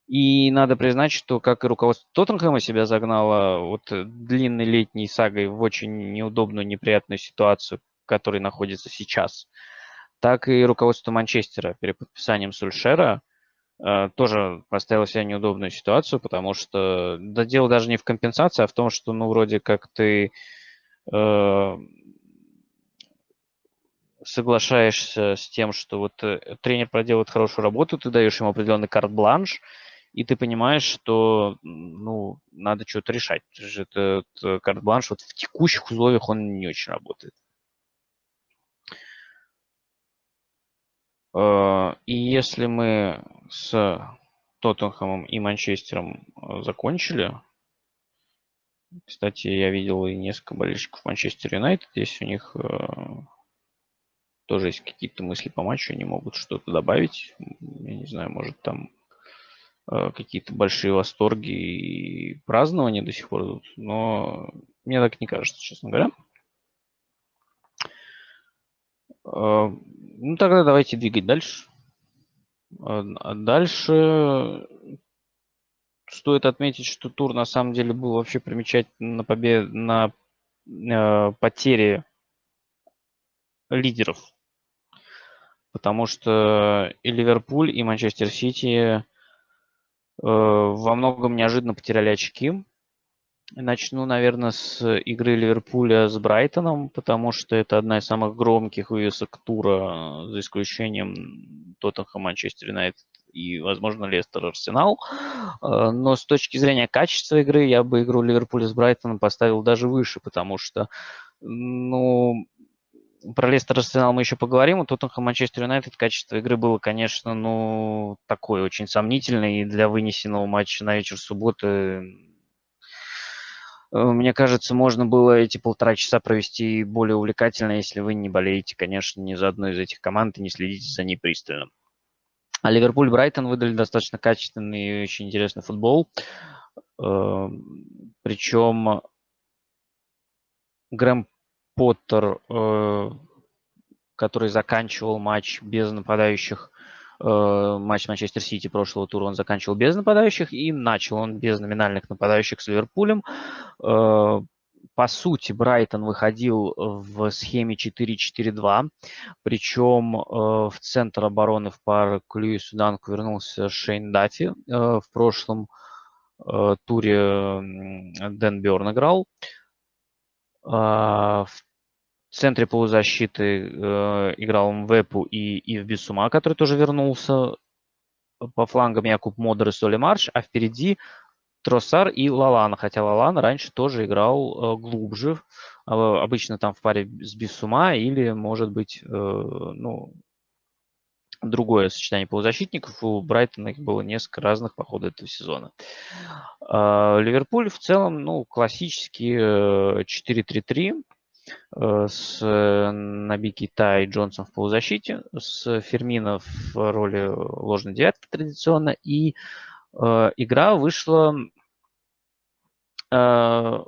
И надо признать, что как и руководство Тоттенхэма себя загнало вот длинной летней сагой в очень неудобную, неприятную ситуацию, в которой находится сейчас, так и руководство Манчестера перед подписанием Сульшера э, тоже поставило себя неудобную ситуацию, потому что да, дело даже не в компенсации, а в том, что, ну, вроде как ты э, соглашаешься с тем, что вот э, тренер проделает хорошую работу, ты даешь ему определенный карт-бланш, и ты понимаешь, что ну, надо что-то решать. Этот карт-бланш вот в текущих условиях он не очень работает. И если мы с Тоттенхэмом и Манчестером э, закончили, кстати, я видел и несколько болельщиков Манчестер Юнайтед, здесь у них э, тоже есть какие-то мысли по матчу, они могут что-то добавить. Я не знаю, может там Э, какие-то большие восторги и празднования до сих пор идут, но мне так не кажется, честно говоря. Э, ну, тогда давайте двигать дальше. Э, а дальше стоит отметить, что тур на самом деле был вообще примечательный на победе, на э, потере лидеров. Потому что и Ливерпуль, и Манчестер Сити Э, во многом неожиданно потеряли очки. Начну, наверное, с игры Ливерпуля с Брайтоном, потому что это одна из самых громких вывесок тура, за исключением Тоттенхэма, Манчестер Юнайтед и, возможно, Лестер Арсенал. Э, но с точки зрения качества игры я бы игру Ливерпуля с Брайтоном поставил даже выше, потому что, ну, про Лестер Арсенал мы еще поговорим. У Тоттенхэм Манчестер Юнайтед качество игры было, конечно, ну, такое очень сомнительное. И для вынесенного матча на вечер субботы, мне кажется, можно было эти полтора часа провести более увлекательно, если вы не болеете, конечно, ни за одну из этих команд и не следите за ней пристально. А Ливерпуль Брайтон выдали достаточно качественный и очень интересный футбол. Эм, Причем Грэм Поттер, э, который заканчивал матч без нападающих, э, матч Манчестер Сити прошлого тура он заканчивал без нападающих, и начал он без номинальных нападающих с Ливерпулем. Э, по сути, Брайтон выходил в схеме 4-4-2, причем в центр обороны в пару к Льюису Данку вернулся Шейн Даффи. В прошлом туре Дэн Бёрн играл. А, в центре полузащиты э, играл Мвепу и Ив Бисума, который тоже вернулся. По флангам Якуб Модер и Соли Марш, а впереди Тросар и Лалана, хотя Лалан раньше тоже играл э, глубже, э, обычно там в паре с Бисума или, может быть, э, ну, другое сочетание полузащитников. У Брайтона их было несколько разных по ходу этого сезона. Э, Ливерпуль в целом, ну, классический 4-3-3 э, Э, с э, Наби Кита и Джонсом в полузащите, с Фермино в роли ложной девятки традиционно. И э, игра вышла э,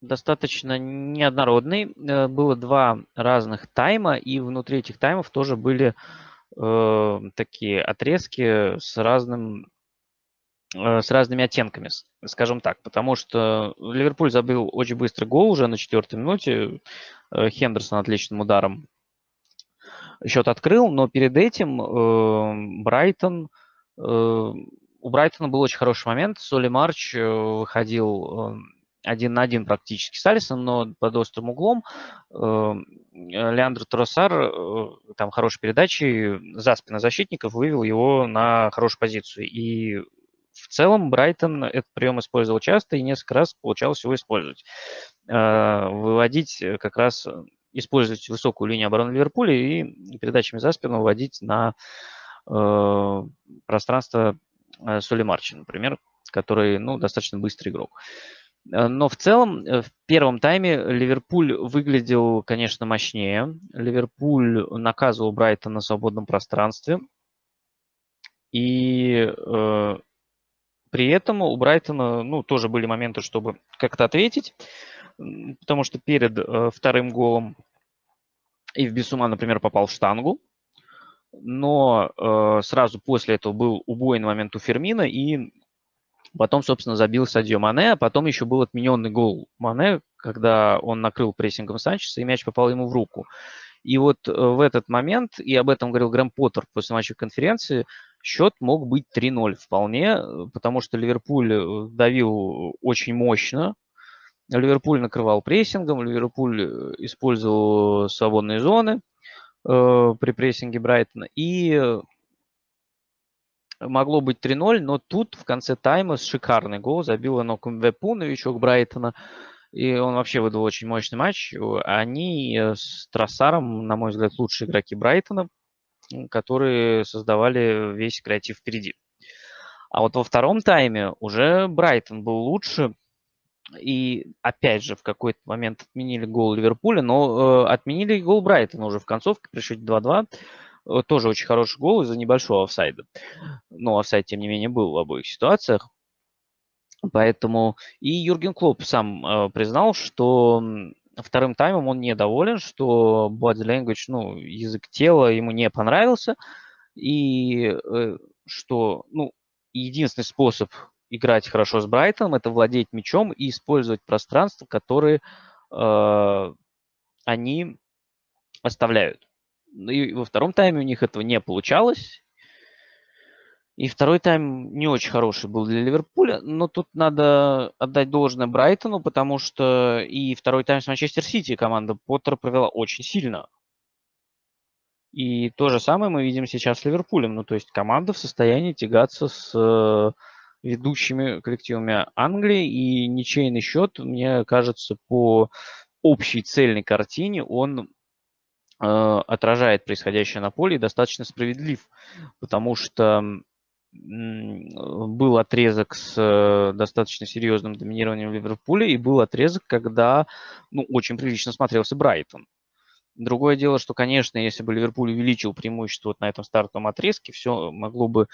достаточно неоднородной. Э, было два разных тайма, и внутри этих таймов тоже были э, такие отрезки с разным Э, с разными оттенками, скажем так, потому что Ливерпуль забил очень быстрый гол уже на четвертой минуте. Э, Хендерсон отличным ударом счет открыл, но перед этим э, Брайтон, э, у Брайтона был очень хороший момент. Соли Марч э, выходил э, один на один практически с Алисом, но под острым углом. Э, Леандр Тросар э, там хорошей передачей за спину защитников вывел его на хорошую позицию. И в целом Брайтон этот прием использовал часто и несколько раз получалось его использовать. А, выводить э, как раз, э, использовать высокую линию обороны Ливерпуля и передачами за спину выводить на э, пространство Соли Марчи, например, который ну, достаточно быстрый игрок. Но в целом в первом тайме Ливерпуль выглядел, конечно, мощнее. Ливерпуль наказывал Брайтон на свободном пространстве. И при этом у Брайтона, ну, тоже были моменты, чтобы как-то ответить, потому что перед э, вторым голом и в Бессума, например, попал в штангу, но э, сразу после этого был убойный момент у Фермина, и потом, собственно, забил Садио Мане, а потом еще был отмененный гол Мане, когда он накрыл прессингом Санчеса, и мяч попал ему в руку. И вот э, в этот момент, и об этом говорил Грэм Поттер после матча конференции, счет мог быть 3-0 вполне, потому что Ливерпуль э, давил очень мощно, Ливерпуль накрывал прессингом, Ливерпуль э, использовал свободные зоны э, при прессинге Брайтона, и могло быть 3-0, но тут в конце тайма шикарный гол забил Энок Мвепу, новичок Брайтона, и он вообще выдал очень мощный матч. Они с Троссаром, на мой взгляд, лучшие игроки Брайтона, которые создавали весь креатив впереди. А вот во втором тайме уже Брайтон был лучше, и опять же в какой-то момент отменили гол Ливерпуля, но э, отменили гол Брайтона уже в концовке при счете 2-2. Э, тоже очень хороший гол из-за небольшого офсайда. Но офсайд, тем не менее, был в обоих ситуациях. Поэтому и Юрген Клоп сам э, признал, что вторым таймом он недоволен, что body language, ну, язык тела ему не понравился, и э, что, ну, единственный способ играть хорошо с Брайтоном это владеть мячом и использовать пространство, которое э, они оставляют. И во втором тайме у них этого не получалось, и второй тайм не очень хороший был для Ливерпуля, но тут надо отдать должное Брайтону, потому что и второй тайм с Манчестер Сити команда Поттера провела очень сильно. И то же самое мы видим сейчас с Ливерпулем. Ну, то есть команда в состоянии тягаться с э, ведущими коллективами Англии, и ничейный счет, мне кажется, по общей цельной картине он э, отражает происходящее на поле и достаточно справедлив, потому что был отрезок с э, достаточно серьезным доминированием Ливерпуля, и был отрезок, когда ну, очень прилично смотрелся Брайтон. Другое дело, что, конечно, если бы Ливерпуль увеличил преимущество вот на этом стартовом отрезке, все могло бы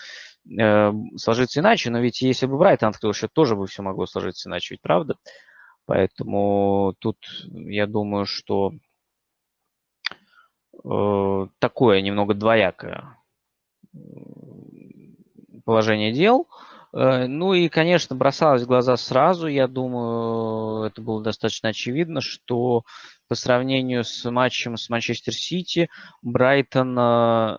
э, сложиться иначе, но ведь если бы Брайтон открыл счет, тоже бы все могло сложиться иначе, ведь правда? Поэтому тут я думаю, что э, такое немного двоякое положение дел. Э, ну и, конечно, бросалось в глаза сразу, я думаю, это было достаточно очевидно, что по сравнению с матчем с Манчестер Сити, Брайтон э,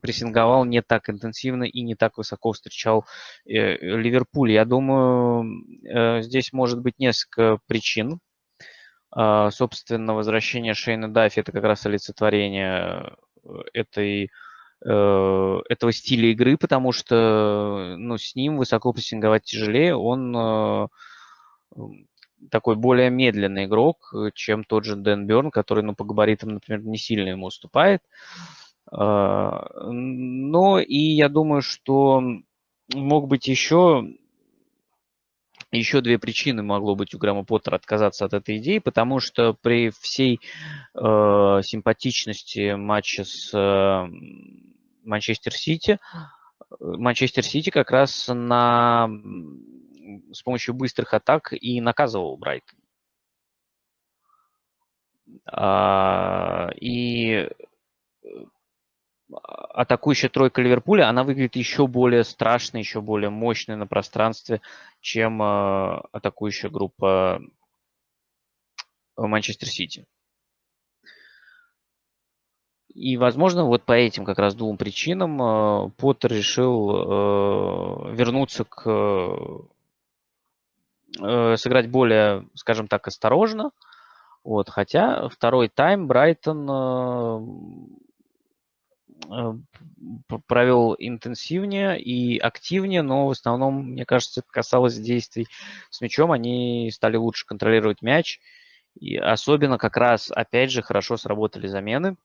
прессинговал не так интенсивно и не так высоко встречал э, Ливерпуль. Я думаю, здесь может быть несколько причин. Собственно, возвращение Шейна Даффи – это как раз олицетворение этой этого стиля игры, потому что ну, с ним высоко прессинговать тяжелее. Он э, такой более медленный игрок, чем тот же Дэн Берн, который ну, по габаритам, например, не сильно ему уступает. Э, но и я думаю, что мог быть еще еще две причины могло быть у Грэма Поттера отказаться от этой идеи, потому что при всей э, симпатичности матча с э, Манчестер Сити. Манчестер Сити как раз на, с помощью быстрых атак и наказывал Брайтон. А, и атакующая тройка Ливерпуля, она выглядит еще более страшной, еще более мощной на пространстве, чем а, атакующая группа Манчестер Сити. И, возможно, вот по этим как раз двум причинам э, Поттер решил э, вернуться к э, сыграть более, скажем так, осторожно. Вот, хотя второй тайм Брайтон провел интенсивнее и активнее, но в основном, мне кажется, это касалось действий с мячом. Они стали лучше контролировать мяч. И особенно как раз, опять же, хорошо сработали замены.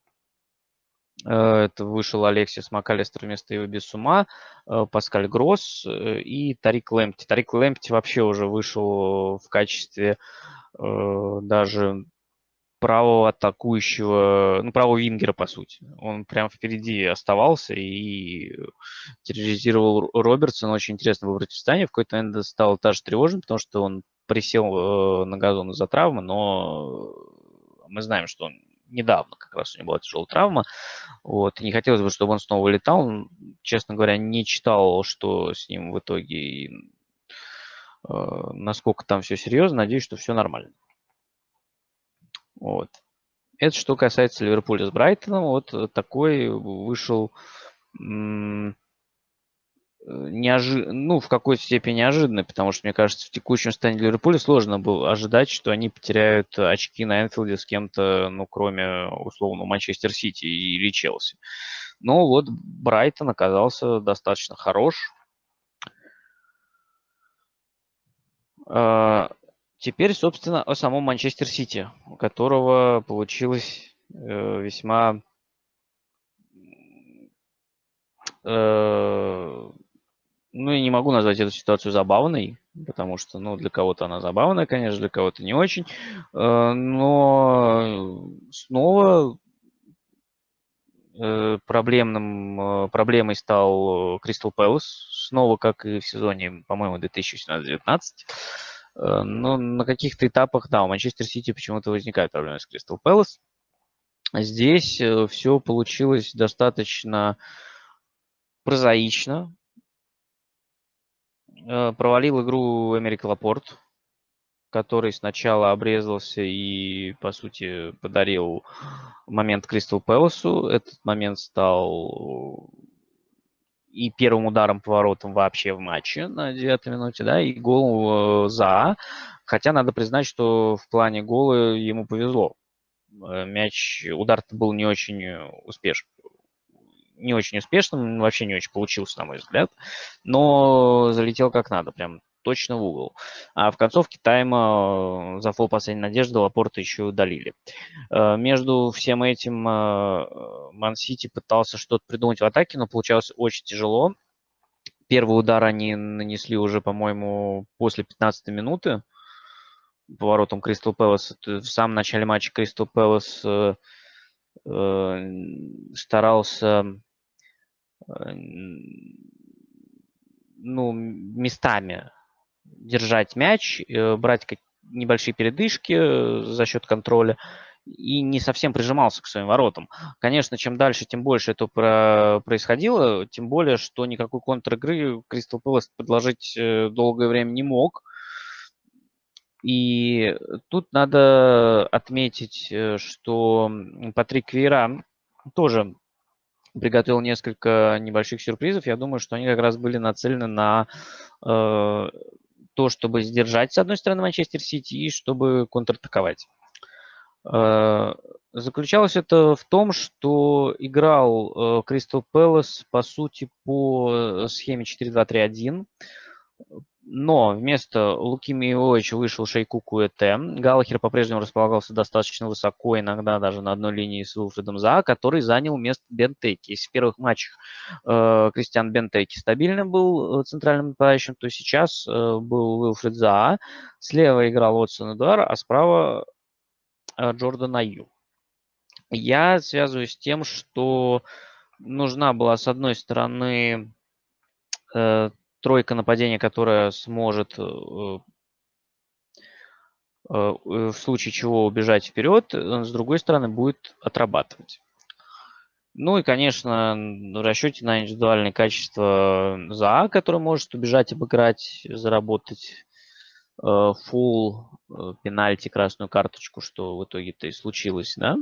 Э, это вышел Алексис Макалистер вместо его без ума, э, Паскаль Гросс э, и Тарик Лэмпти. Тарик Лэмпти вообще уже вышел в качестве даже правого атакующего, ну, правого вингера, по сути. Он прям впереди оставался и терроризировал Робертсона. Очень интересно выбрать противостояние. В какой-то момент стало даже тревожным, потому что он присел на газон из-за травмы, но мы знаем, что он недавно как раз у него была тяжелая травма. Вот, и не хотелось бы, чтобы он снова летал. Честно говоря, не читал, что с ним в итоге, э, насколько там все серьезно. Надеюсь, что все нормально. Вот. Это что касается Ливерпуля с Брайтоном. Вот такой вышел неожи... ну, в какой-то степени неожиданный, потому что, мне кажется, в текущем состоянии Ливерпуля сложно было ожидать, что они потеряют очки на Энфилде с кем-то, ну, кроме, условно, Манчестер Сити или Челси. Но вот Брайтон оказался достаточно хорош. А, теперь, собственно, о самом Манчестер Сити, у которого получилось э, весьма э, ну, я не могу назвать эту ситуацию забавной, потому что, ну, для кого-то она забавная, конечно, для кого-то не очень. Э, но снова э, проблемным, э, проблемой стал Кристал Пэлас. Снова, как и в сезоне, по-моему, 2018-19. Но на каких-то этапах, да, у Манчестер Сити почему-то возникают проблемы с Кристал Пэлас. Здесь все получилось достаточно прозаично, провалил игру Эмерик Лапорт, который сначала обрезался и, по сути, подарил момент Кристал Пэласу. Этот момент стал и первым ударом поворотом вообще в матче на девятой минуте, да, и гол э, за. Хотя надо признать, что в плане гола ему повезло. Э, мяч, удар был не очень успешен не очень успешным, вообще не очень получился, на мой взгляд, но залетел как надо, прям точно в угол. А в концовке тайма э, за фол последней надежды Лапорта еще удалили. Э, между всем этим э, Ман-Сити пытался что-то придумать в атаке, но получалось очень тяжело. Первый удар они нанесли уже, по-моему, после 15 минуты поворотом Кристал Пэлас. В самом начале матча Кристал Пэлас старался ну, местами держать мяч, э, брать небольшие передышки э, за счет контроля и не совсем прижимался к своим воротам. Конечно, чем дальше, тем больше это происходило, тем более, что никакой контр-игры Кристал Пэлас предложить э, долгое время не мог. И тут надо отметить, что Патрик Вейра тоже приготовил несколько небольших сюрпризов. Я думаю, что они как раз были нацелены на э, то, чтобы сдержать, с одной стороны, Манчестер Сити и чтобы контратаковать. Э, заключалось это в том, что играл Кристал э, Пэлас, по сути, по схеме 4-2-3-1. Но вместо Луки Миовича вышел Шейку Куэте. Галлахер по-прежнему располагался достаточно высоко, иногда даже на одной линии с Уилфредом За, который занял место Бентеки. Если в первых матчах э, Кристиан Бентеки стабильно был э, центральным нападающим, то сейчас э, был Уилфред За. Слева играл Отсон Эдуар, а справа э, Джордан Аю. Я связываю с тем, что нужна была, с одной стороны, э, тройка нападения, которая сможет э, э, э, в случае чего убежать вперед, с другой стороны будет отрабатывать. Ну и, конечно, в расчете на индивидуальные качества ЗА, который может убежать, обыграть, заработать фул, пенальти, красную карточку, что в итоге-то и случилось, да.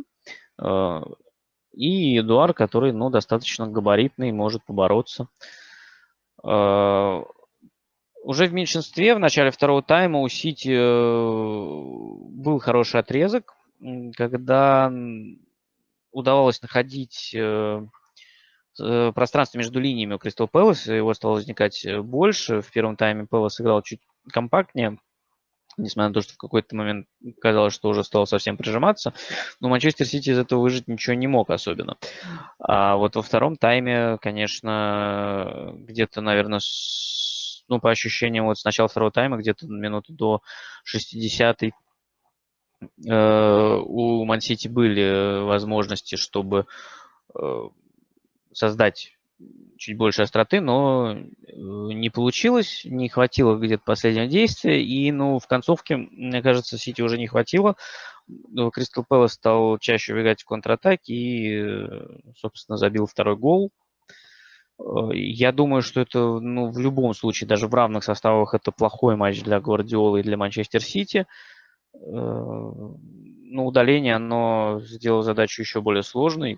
И Эдуар, который, ну, достаточно габаритный, может побороться. А, уже в меньшинстве в начале второго тайма у Сити э, был хороший отрезок, когда удавалось находить э, э, пространство между линиями у Кристал Пэлас, его стало возникать больше. В первом тайме Пэлас играл чуть компактнее, несмотря на то, что в какой-то момент казалось, что уже стало совсем прижиматься. Но Манчестер Сити из этого выжить ничего не мог особенно. А вот во втором тайме, конечно, где-то, наверное, ну, по ощущениям, вот с начала второго тайма, где-то минуты до 60-й, Э, у Мансити были возможности, чтобы э, создать чуть больше остроты, но не получилось, не хватило где-то последнего действия, и, ну, в концовке, мне кажется, Сити уже не хватило. Кристал Пэлас стал чаще убегать в контратаке и, собственно, забил второй гол. Я думаю, что это, ну, в любом случае, даже в равных составах, это плохой матч для Гвардиолы и для Манчестер Сити. Ну, удаление, оно сделало задачу еще более сложной.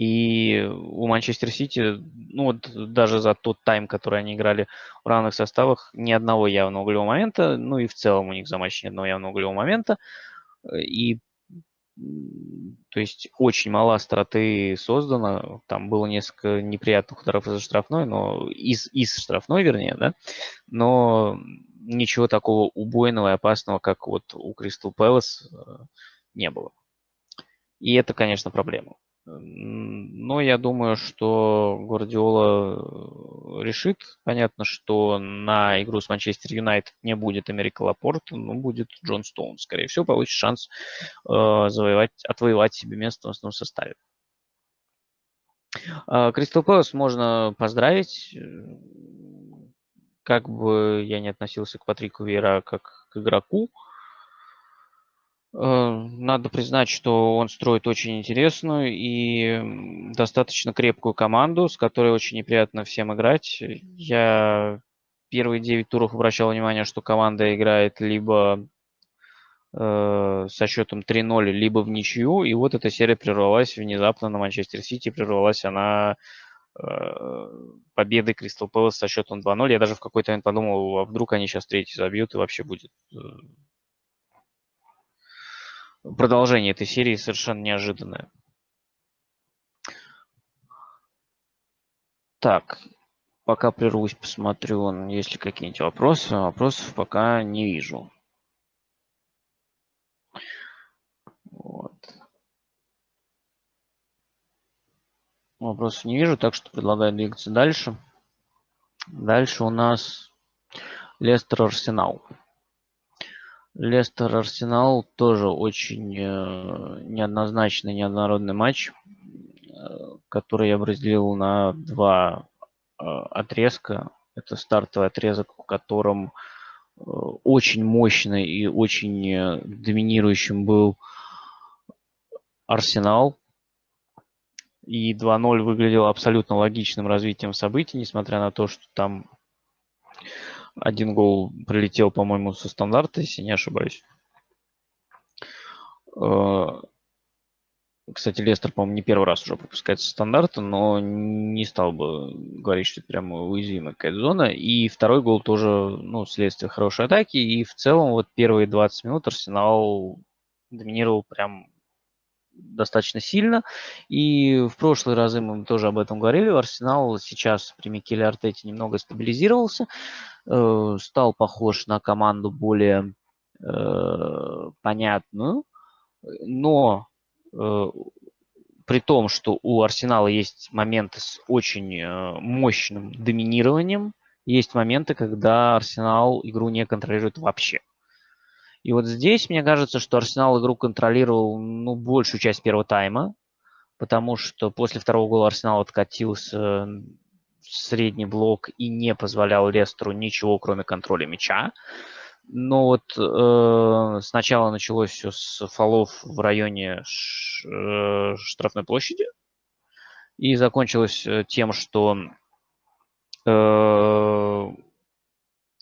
И у Манчестер Сити, ну вот даже за тот тайм, который они играли в равных составах, ни одного явного углевого момента, ну и в целом у них за матч ни одного явного углевого момента. И то есть очень мало остроты создано. Там было несколько неприятных ударов из штрафной, но из, из штрафной, вернее, да. Но ничего такого убойного и опасного, как вот у Кристал Пэлас, не было. И это, конечно, проблема. Но я думаю, что Гвардиола э, решит. Понятно, что на игру с Манчестер Юнайтед не будет Америка Лапорт, но будет Джон Стоун. Скорее всего, получит шанс э, завоевать, отвоевать себе место в основном составе. А, Кристал Пэлас можно поздравить. Как бы я не относился к Патрику Вера как к игроку, Э, надо признать, что он строит очень интересную и достаточно крепкую команду, с которой очень неприятно всем играть. Я первые 9 туров обращал внимание, что команда играет либо э, со счетом 3-0, либо в ничью. И вот эта серия прервалась внезапно на Манчестер Сити. Прервалась она э, победой Кристал Пэлас со счетом 2-0. Я даже в какой-то момент подумал, а вдруг они сейчас третий забьют и вообще будет э, продолжение этой серии совершенно неожиданное. Так, пока прервусь, посмотрю, есть ли какие-нибудь вопросы. Вопросов пока не вижу. Вот. Вопросов не вижу, так что предлагаю двигаться дальше. Дальше у нас Лестер Арсенал. Лестер Арсенал тоже очень э, неоднозначный, неоднородный матч, э, который я разделил на два э, отрезка. Это стартовый отрезок, в котором очень мощный и очень доминирующим был Арсенал. И 2-0 выглядело абсолютно логичным развитием событий, несмотря на то, что там один гол прилетел, по-моему, со стандарта, если не ошибаюсь. Э, кстати, Лестер, по-моему, не первый раз уже пропускает со стандарта, но не стал бы говорить, что это прямо уязвимая какая-то зона. И второй гол тоже, ну, следствие хорошей атаки. И в целом вот первые 20 минут Арсенал доминировал прям достаточно сильно. И в прошлые разы мы тоже об этом говорили. Арсенал сейчас при Микеле Артете немного стабилизировался, э, стал похож на команду более э, понятную, но э, при том, что у Арсенала есть моменты с очень э, мощным доминированием, есть моменты, когда Арсенал игру не контролирует вообще. И вот здесь, мне кажется, что Арсенал игру контролировал ну, большую часть первого тайма, потому что после второго гола Арсенал откатился в средний блок и не позволял Лестеру ничего, кроме контроля мяча. Но вот э, сначала началось все с фолов в районе ш, э, штрафной площади и закончилось э, тем, что э,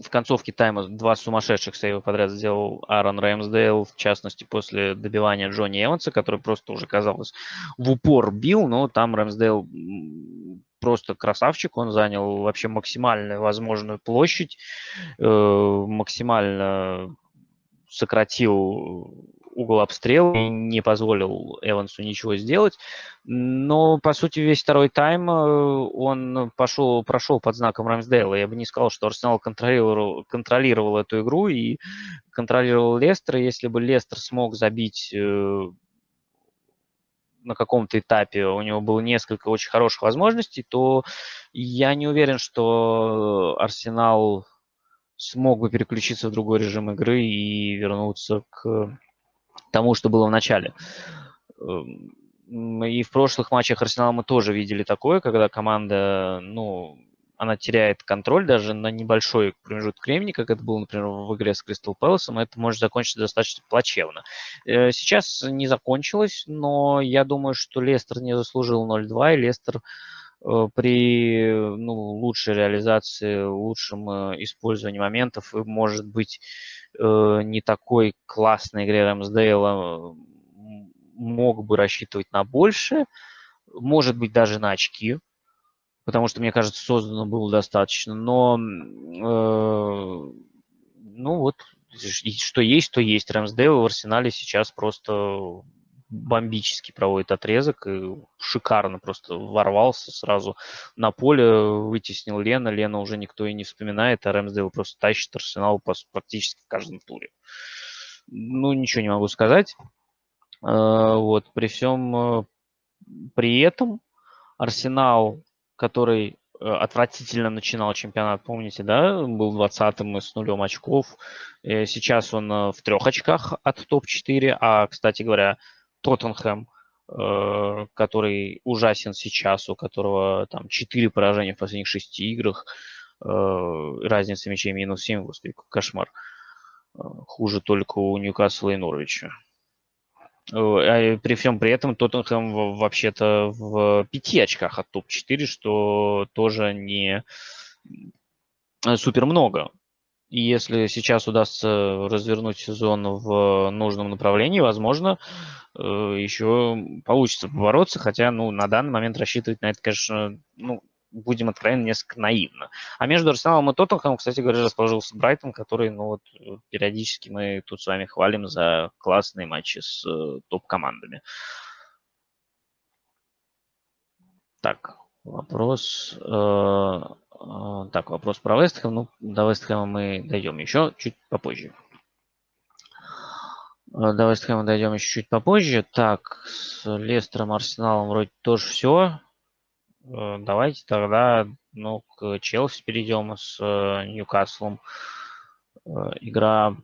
в концовке тайма два сумасшедших сейва подряд сделал Аарон Рэмсдейл, в частности, после добивания Джонни Эванса, который просто уже, казалось, в упор бил, но там Рэмсдейл просто красавчик, он занял вообще максимально возможную площадь, э, максимально сократил угол обстрела и не позволил Эвансу ничего сделать. Но, по сути, весь второй тайм э, он пошел, прошел под знаком Рамсдейла. Я бы не сказал, что Арсенал контролировал, контролировал эту игру и контролировал Лестер. Если бы Лестер смог забить э, на каком-то этапе у него было несколько очень хороших возможностей, то я не уверен, что Арсенал смог бы переключиться в другой режим игры и вернуться к тому, что было в начале. Эм, и в прошлых матчах Арсенала мы тоже видели такое, когда команда, ну, она теряет контроль даже на небольшой промежуток времени, как это было, например, в игре с Кристал Пэласом, это может закончиться достаточно плачевно. Э, сейчас не закончилось, но я думаю, что Лестер не заслужил 0-2, и Лестер э, при ну, лучшей реализации, лучшем э, использовании моментов может быть, не такой классной игре Рэмсдейла мог бы рассчитывать на больше, может быть, даже на очки, потому что, мне кажется, создано было достаточно. Но, э, ну вот, что есть, то есть. Рэмсдейл в Арсенале сейчас просто бомбически проводит отрезок и шикарно просто ворвался сразу на поле, вытеснил Лена. Лена уже никто и не вспоминает, а Рэмсдейл просто тащит Арсенал практически в каждом туре. Ну, ничего не могу сказать. Э, вот, при всем э, при этом Арсенал который э, отвратительно начинал чемпионат, помните, да, был 20-м и с нулем очков. Сейчас он в трех очках от топ-4, а, кстати говоря, Тоттенхэм, э, который ужасен сейчас, у которого там 4 поражения в последних 6 играх, разница мячей минус 7, господи, кошмар. Хуже только у Ньюкасла и Норвича. А при всем при этом Тоттенхэм вообще-то в пяти очках от топ-4, что тоже не супер много. И если сейчас удастся развернуть сезон в нужном направлении, возможно, э, еще получится побороться, хотя, ну, на данный момент рассчитывать на это, конечно, ну, будем откровенно, несколько наивно. А между Арсеналом и Тоттенхэмом, кстати говоря, расположился Брайтон, который, ну вот, периодически мы тут с вами хвалим за классные матчи с э, топ-командами. Так, вопрос... Э, э, так, вопрос про Вестхэм. Ну, до Вестхэма мы дойдем еще чуть попозже. Э, до Вестхэма дойдем еще чуть попозже. Так, с Лестером, Арсеналом вроде тоже все. Э, давайте тогда ну, к Челси перейдем с Ньюкаслом. Игра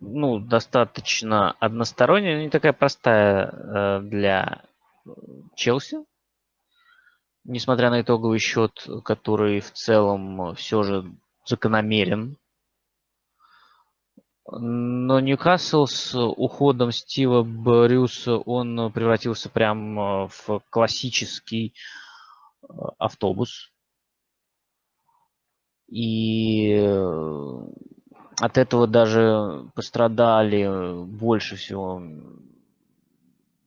ну, достаточно односторонняя, не такая простая для Челси. Несмотря на итоговый счет, который в целом все же закономерен но Ньюкасл с уходом Стива Брюса, он превратился прям в классический э, автобус. И э, от этого даже пострадали больше всего,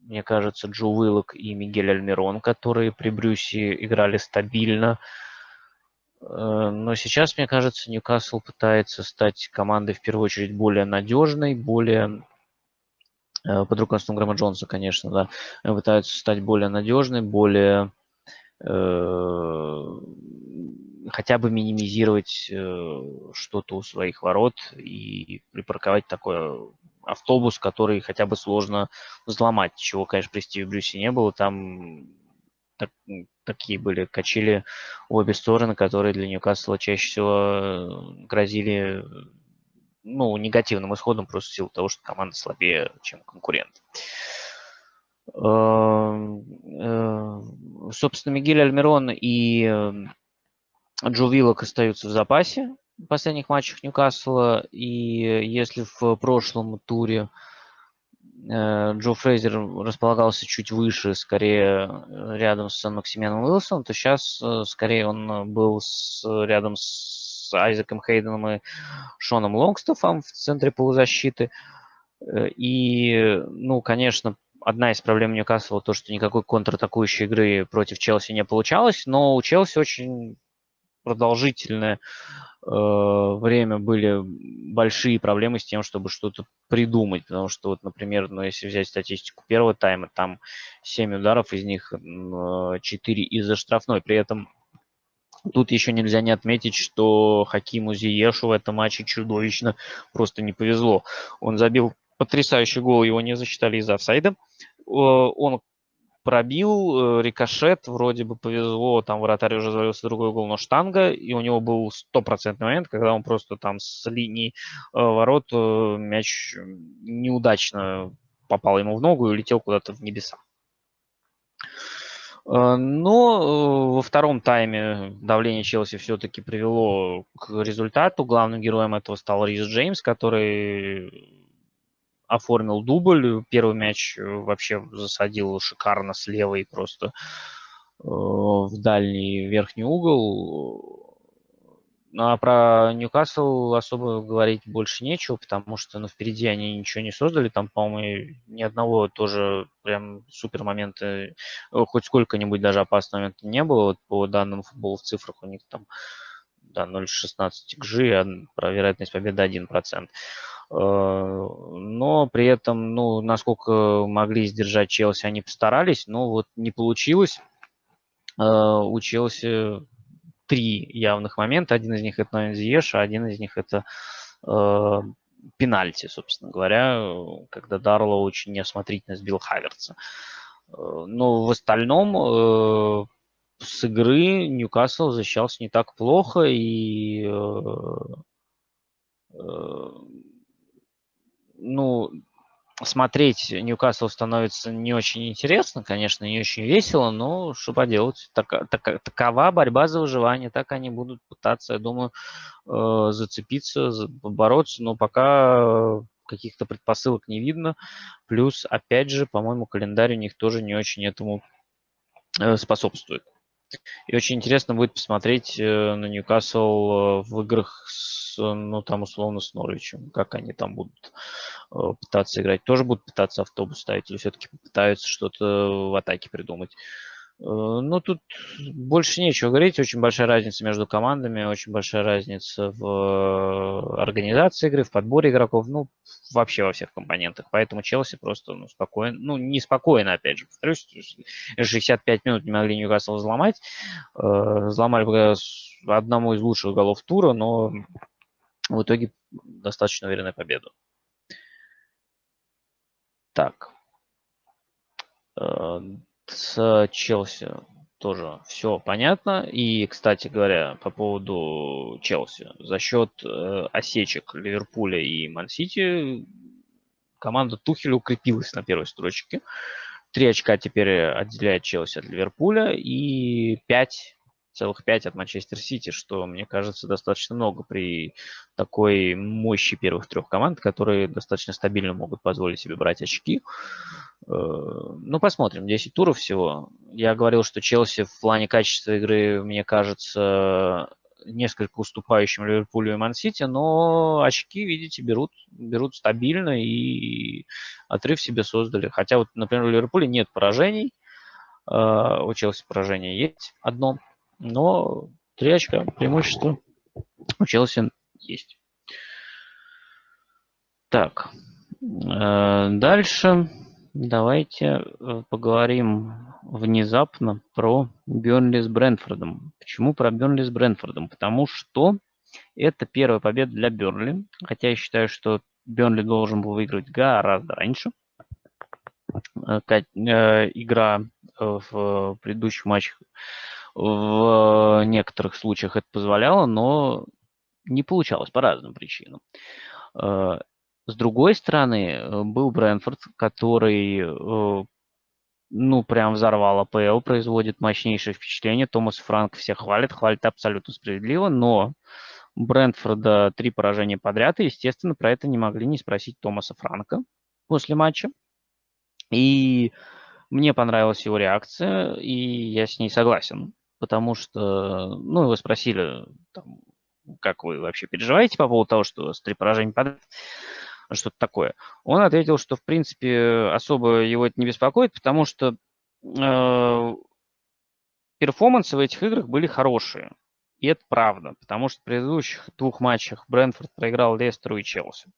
мне кажется, Джо Уиллок и Мигель Альмирон, которые при Брюсе играли стабильно. Э, но сейчас, мне кажется, Ньюкасл пытается стать командой в первую очередь более надежной, более э, под руководством Грэма Джонса, конечно, да, пытаются стать более надежной, более э, хотя бы минимизировать э, что-то у своих ворот и припарковать такой автобус, который хотя бы сложно взломать, чего, конечно, при Стиве Брюсе не было. Там так, такие были качели в обе стороны, которые для Ньюкасла чаще всего э, грозили ну, негативным исходом просто в силу того, что команда слабее, чем конкурент. Эм, э, собственно, Мигель Альмирон и Джо Виллок остаются в запасе в последних матчах Ньюкасла. И если в прошлом туре Э, Джо Фрейзер располагался чуть выше, скорее э, рядом с Максимианом Уилсоном, то сейчас э, скорее он был с, рядом с Айзеком Хейденом и Шоном Лонгстофом в центре полузащиты. И, ну, конечно, одна из проблем Ньюкасла то, что никакой контратакующей игры против Челси не получалось, но у Челси очень продолжительное э, время были большие проблемы с тем, чтобы что-то придумать, потому что вот, например, ну, если взять статистику первого тайма, там 7 ударов, из них 4 из-за штрафной, при этом Тут еще нельзя не отметить, что Хакиму Зиешу в этом матче чудовищно просто не повезло. Он забил потрясающий гол, его не засчитали из офсайда. Он пробил, э, рикошет, вроде бы повезло, там вратарь уже завалился другой угол, но штанга, и у него был стопроцентный момент, когда он просто там с линии э, ворот э, мяч неудачно попал ему в ногу и улетел куда-то в небеса. Но во втором тайме давление Челси все-таки привело к результату. Главным героем этого стал Рис Джеймс, который оформил дубль. Первый мяч э, вообще засадил шикарно слева и просто в дальний верхний угол. Ну, а про Ньюкасл особо говорить больше нечего, потому что ну, впереди они ничего не создали. Там, по-моему, ни одного тоже прям супер момента, э, хоть сколько-нибудь даже опасного момента не было. Вот по данным футбола в цифрах у них там да, 0,16 XG, а про вероятность победы 1%. Э, но при этом, ну, насколько могли сдержать Челси, они постарались, но вот не получилось. Э, у Челси три явных момента. Один из них это Ноин Зиеш, а один из них это э, пенальти, собственно говоря, когда Дарло очень неосмотрительно сбил Хаверца. Но в остальном с игры Ньюкасл защищался не так плохо и ну, смотреть Ньюкасл становится не очень интересно, конечно, не очень весело, но что поделать, так, так, такова борьба за выживание, так они будут пытаться, я думаю, э, зацепиться, бороться, но пока каких-то предпосылок не видно. Плюс, опять же, по-моему, календарь у них тоже не очень этому э, способствует. И очень интересно будет посмотреть э, на Ньюкасл в играх с ну, там, условно, с Норвичем, как они там будут э, пытаться играть. Тоже будут пытаться автобус ставить или все-таки пытаются что-то в атаке придумать. Э, ну, тут больше нечего говорить. Очень большая разница между командами, очень большая разница в э, организации игры, в подборе игроков, ну, вообще во всех компонентах. Поэтому Челси просто, ну, спокойно, ну, не спокойно, опять же, повторюсь, 65 минут не могли Ньюкасл взломать. Взломали одному из лучших голов тура, но в итоге достаточно уверенная победа. Так. Э, с Челси тоже все понятно. И, кстати говоря, по поводу Челси. За счет э, осечек Ливерпуля и Мансити команда Тухеля укрепилась на первой строчке. Три очка теперь отделяет Челси от Ливерпуля и пять целых 5 от Манчестер Сити, что, мне кажется, достаточно много при такой мощи первых трех команд, которые достаточно стабильно могут позволить себе брать очки. Э, ну, посмотрим. 10 туров всего. Я говорил, что Челси в плане качества игры, мне кажется, несколько уступающим Ливерпулю и Мансити, но очки, видите, берут, берут стабильно и отрыв себе создали. Хотя вот, например, у Ливерпуля нет поражений, э, у Челси поражение есть одно – но три очка преимущество у Челси есть. Так, э, дальше давайте э, поговорим внезапно про Бернли с Брэнфордом. Почему про Бернли с Брэнфордом? Потому что это первая победа для Бернли, хотя я считаю, что Бернли должен был выиграть гораздо раньше. Э, игра в предыдущих матчах в некоторых случаях это позволяло, но не получалось по разным причинам. Э, с другой стороны, э, был Брэнфорд, который, э, ну, прям взорвал АПЛ, производит мощнейшее впечатление. Томас Франк всех хвалит, хвалит абсолютно справедливо, но Брентфорда три поражения подряд, и, естественно, про это не могли не спросить Томаса Франка после матча. И мне понравилась его реакция, и я с ней согласен потому что, ну, вы спросили, там, как вы вообще переживаете по поводу того, что с три поражения подряд, что-то такое. Он ответил, что, в принципе, особо его это не беспокоит, потому что э, перформансы в этих играх были хорошие. И это правда, потому что в предыдущих двух матчах Брэнфорд проиграл Лестеру и Челси.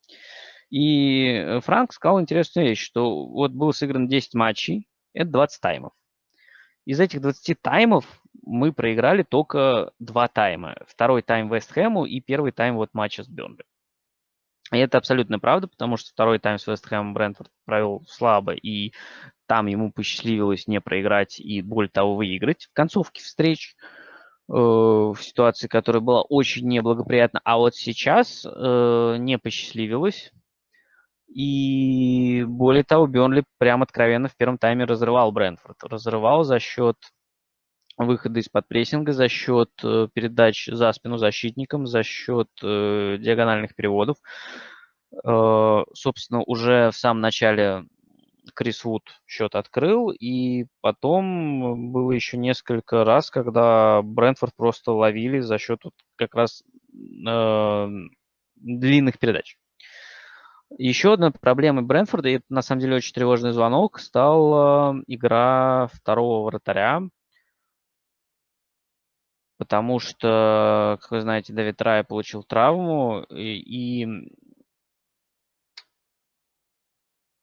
И Франк сказал интересную вещь, что вот было сыграно 10 матчей, это 20 таймов. Из этих 20 таймов мы проиграли только два тайма. Второй тайм Вест Хэму и первый тайм вот матча с Бернли. И это абсолютно правда, потому что второй тайм с Вест Хэмом Брентфорд провел слабо, и там ему посчастливилось не проиграть и, более того, выиграть в концовке встреч э, в ситуации, которая была очень неблагоприятна. А вот сейчас э, не посчастливилось. И более того, Бернли прям откровенно в первом тайме разрывал Брэнфорд. Разрывал за счет выхода из-под прессинга, за счет э, передач за спину защитникам, за счет э, диагональных переводов. Э, собственно, уже в самом начале Крис Вуд счет открыл, и потом было еще несколько раз, когда Брентфорд просто ловили за счет вот как раз э, длинных передач. Еще одной проблемой Брэнфорда, и это на самом деле очень тревожный звонок, стала игра второго вратаря, потому что, как вы знаете, Давид Рай получил травму, и, и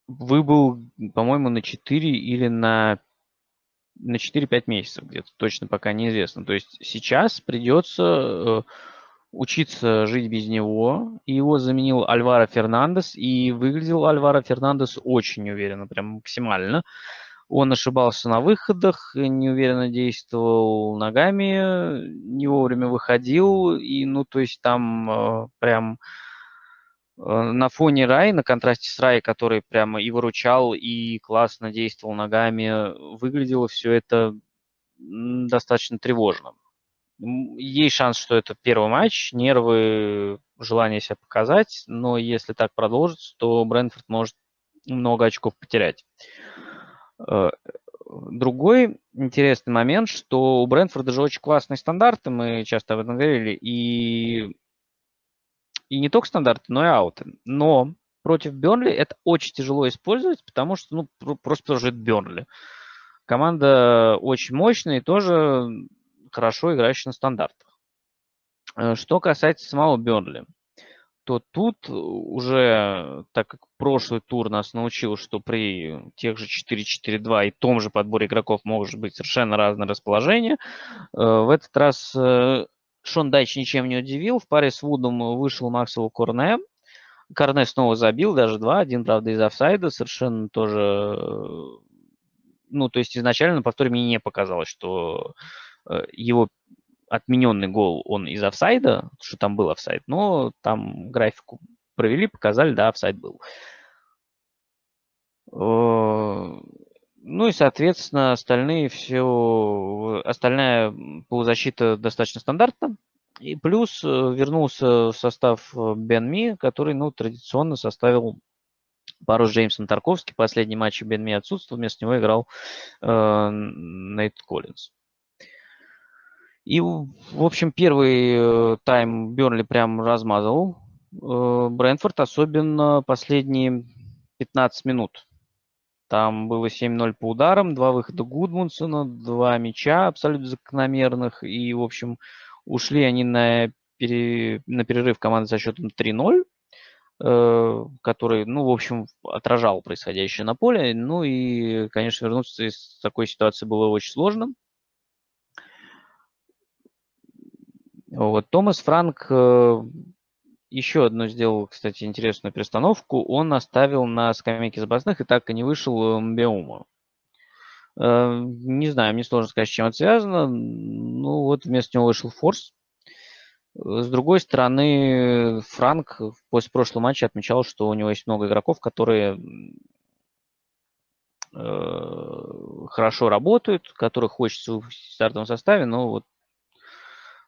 выбыл, по-моему, на 4 или на, на 4-5 месяцев где-то, точно пока неизвестно. То есть сейчас придется э, учиться жить без него. Его заменил Альваро Фернандес, и выглядел Альваро Фернандес очень уверенно, прям максимально. Он ошибался на выходах, неуверенно действовал ногами, не вовремя выходил, и, ну, то есть там э, прям э, на фоне Рай, на контрасте с Рай, который прямо и выручал, и классно действовал ногами, выглядело все это достаточно тревожно есть шанс, что это первый матч, нервы, желание себя показать, но если так продолжится, то Брэнфорд может много очков потерять. Э, другой интересный момент, что у Брэнфорда же очень классные стандарты, мы часто об этом говорили, и, и не только стандарты, но и ауты. Но против Бернли это очень тяжело использовать, потому что, ну, просто потому что это Бернли. Команда очень мощная и тоже хорошо играющий на стандартах. Э, что касается самого Бернли, то тут уже, так как прошлый тур нас научил, что при тех же 4-4-2 и том же подборе игроков может быть совершенно разное расположение, э, в этот раз э, Шон Дайч ничем не удивил. В паре с Вудом вышел Максвелл Корне. Корне снова забил, даже два. Один, правда, из офсайда. Совершенно тоже... Ну, то есть изначально на повторе мне не показалось, что Э, его отмененный гол, он из офсайда, что там был офсайд, но там графику провели, показали, да, офсайд был. Э, ну и, соответственно, остальные все, остальная полузащита достаточно стандартна. И плюс э, вернулся в состав Бен Ми, который, ну, традиционно составил пару с Джеймсом Тарковски. Последний матч Бен Ми отсутствовал, вместо него играл э, Нейт Коллинз. И, в общем, первый э, тайм Бернли прям размазал э, Брэнфорд, особенно последние 15 минут. Там было 7-0 по ударам, два выхода Гудмунсона, два мяча абсолютно закономерных. И, в общем, ушли они на, пере... на перерыв команды со счетом 3-0, э, который, ну, в общем, отражал происходящее на поле. Ну и, конечно, вернуться из такой ситуации было очень сложно. Вот. Томас Франк э, еще одну сделал, кстати, интересную перестановку. Он оставил на скамейке запасных и так и не вышел э, Мбеума. Э, не знаю, мне сложно сказать, с чем это связано. Ну вот вместо него вышел Форс. С другой стороны, Франк после прошлого матча отмечал, что у него есть много игроков, которые хорошо работают, которых хочется в стартовом составе, но вот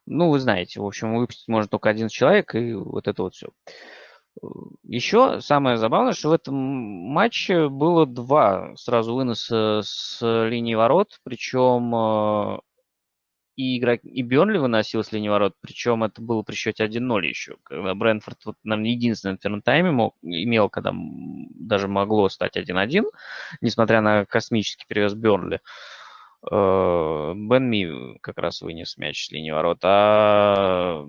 ну, вы знаете, в общем, выпустить можно только один человек, и вот это вот все. Еще самое забавное, что в этом матче было два сразу выноса с линии ворот, причем э, и, игрок, и Бернли выносил с линии ворот, причем это было при счете 1-0 еще, когда Брэнфорд, вот, наверное, единственный в первом тайме мог, имел, когда даже могло стать 1-1, несмотря на космический перевес Бернли. Э, Бен Ми как раз вынес мяч с линии ворот. А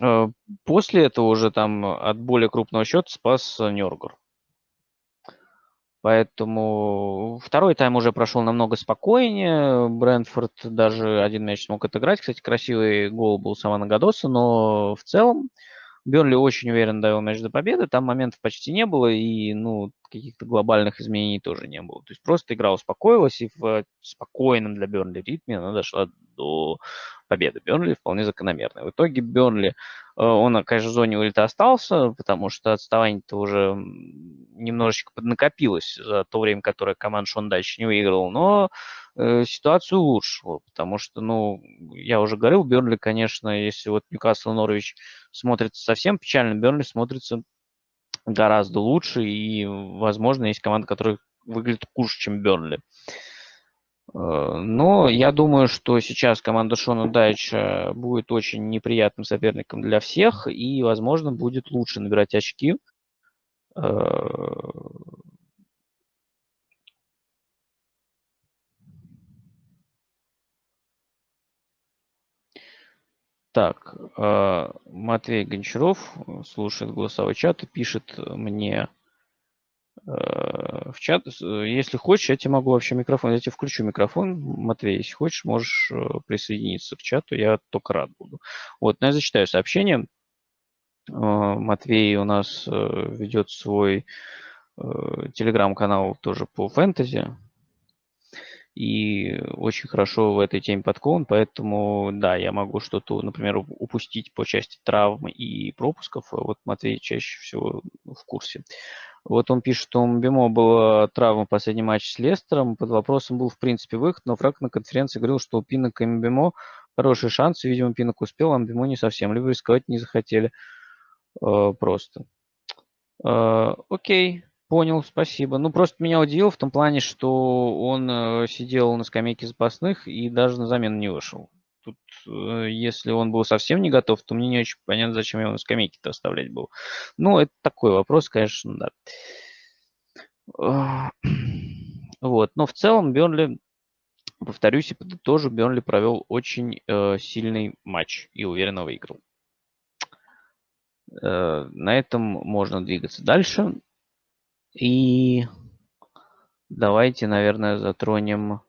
э, после этого уже там от более крупного счета спас Нёргур. Поэтому второй тайм уже прошел намного спокойнее. Брэнфорд даже один мяч смог отыграть. Кстати, красивый гол был Савана Гадоса, но в целом Бернли очень уверенно довел мяч до победы, там моментов почти не было, и, ну, каких-то глобальных изменений тоже не было. То есть просто игра успокоилась, и в спокойном для Бернли ритме она дошла до победы. Бернли вполне закономерная. В итоге Бернли, э, он, конечно, в зоне вылета остался, потому что отставание-то уже немножечко поднакопилось за то время, которое команда Шон дальше не выиграл, но э, ситуацию улучшила, потому что, ну, я уже говорил, Бернли, конечно, если вот Ньюкасл и Норвич смотрится совсем печально, Бернли смотрится гораздо лучше, и, возможно, есть команда, которая выглядит хуже, чем Бернли. Э, но я думаю, что сейчас команда Шона Дайча будет очень неприятным соперником для всех и, возможно, будет лучше набирать очки. Э, Так, э, Матвей Гончаров э, слушает голосовой чат и пишет мне э, в чат. Если хочешь, я тебе могу вообще микрофон, я тебе включу микрофон, Матвей, если хочешь, можешь присоединиться к чату, я только рад буду. Вот, но я зачитаю сообщение. Матвей у нас ведет свой телеграм-канал тоже по фэнтези, и очень хорошо в этой теме подкован, поэтому, да, я могу что-то, например, упустить по части травм и пропусков. Вот Матвей чаще всего в курсе. Вот он пишет, что у Мбимо была травма в последнем матче с Лестером. Под вопросом был, в принципе, выход, но Фрак на конференции говорил, что у Пинок и Мбимо хорошие шансы. Видимо, Пинок успел, а Мбимо не совсем. Либо рисковать не захотели э, просто. Э, окей, Понял, спасибо. Ну, просто меня удивило в том плане, что он э, сидел на скамейке запасных и даже на замену не вышел. Тут, э, если он был совсем не готов, то мне не очень понятно, зачем его на скамейке-то оставлять был. Ну, это такой вопрос, конечно, да. Вот, но в целом Бернли, повторюсь и подытожу, Бернли провел очень э, сильный матч и уверенно выиграл. Э, на этом можно двигаться дальше. И давайте, наверное, затронем...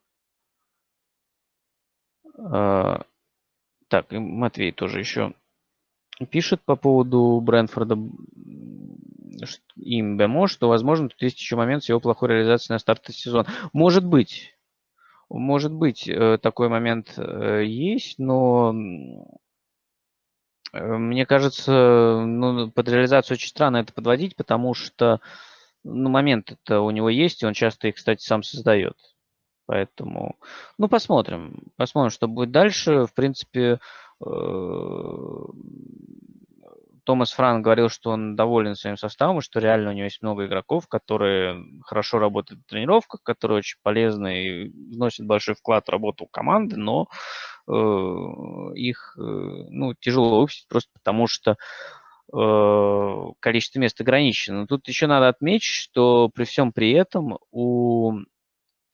Э, так, Матвей тоже еще пишет по поводу Брэнфорда и МБМО, что, возможно, тут есть еще момент с его плохой реализацией на старте сезона. Может быть, может быть, э, такой момент э, есть, но мне кажется, ну, под реализацию очень странно это подводить, потому что ну, момент это у него есть, и он часто их, кстати, сам создает. Поэтому, ну, посмотрим. Посмотрим, что будет дальше. В принципе, э, Томас Франк говорил, что он доволен своим составом, и что реально у него есть много игроков, которые хорошо работают в тренировках, которые очень полезны и вносят большой вклад в работу команды, но э, их э, ну, тяжело выпустить просто потому, что количество мест ограничено. Но тут еще надо отметить, что при всем при этом у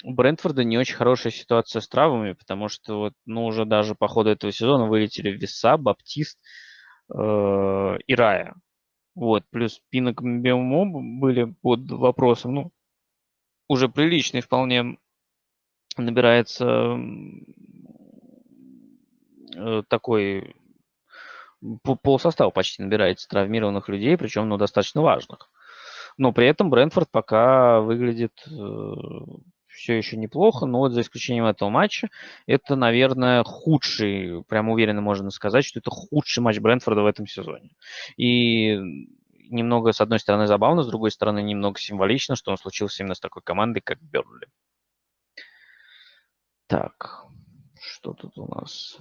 Брентфорда не очень хорошая ситуация с травмами, потому что вот, ну, уже даже по ходу этого сезона вылетели Веса, Баптист э, и Рая. Вот, плюс Пинок Бемо были под вопросом, ну, уже приличный вполне набирается э, такой пол состава почти набирается травмированных людей, причем ну, достаточно важных. Но при этом Брэнфорд пока выглядит э, все еще неплохо, но вот за исключением этого матча, это, наверное, худший, прям уверенно можно сказать, что это худший матч Брэнфорда в этом сезоне. И немного, с одной стороны, забавно, с другой стороны, немного символично, что он случился именно с такой командой, как Бернли. Так, что тут у нас?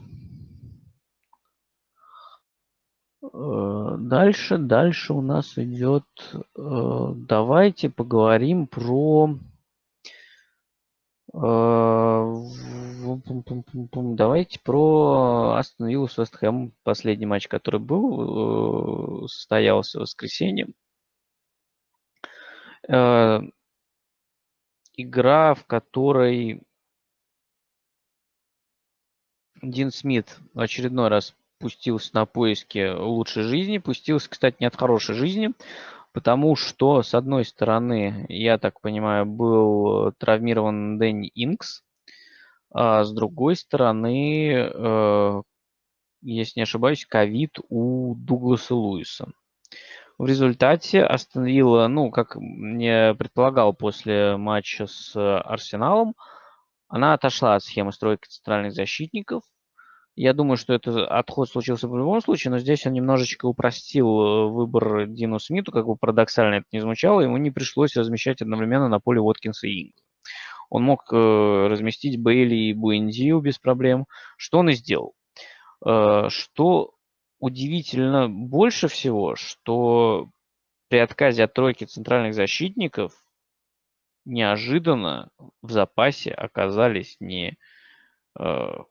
Э, дальше, дальше у нас идет. Э, давайте поговорим про. Э, давайте про Астон Виллу с Вест Хэм. Последний матч, который был, состоялся в воскресенье. Игра, в которой Дин Смит в очередной раз пустился на поиски лучшей жизни. Пустился, кстати, не от хорошей жизни, потому что, с одной стороны, я так понимаю, был травмирован Дэнни Инкс, а с другой стороны, э, если не ошибаюсь, ковид у Дугласа Луиса. В результате Астон Вилла, ну, как мне предполагал после матча с Арсеналом, она отошла от схемы стройки центральных защитников. Я думаю, что это отход случился в любом случае, но здесь он немножечко упростил э, выбор Дину Смиту, как бы парадоксально это не звучало, ему не пришлось размещать одновременно на поле Уоткинса и Ингла. Он мог э, разместить Бейли и Буэндию без проблем, что он и сделал. Э, что удивительно больше всего, что при отказе от тройки центральных защитников неожиданно в запасе оказались не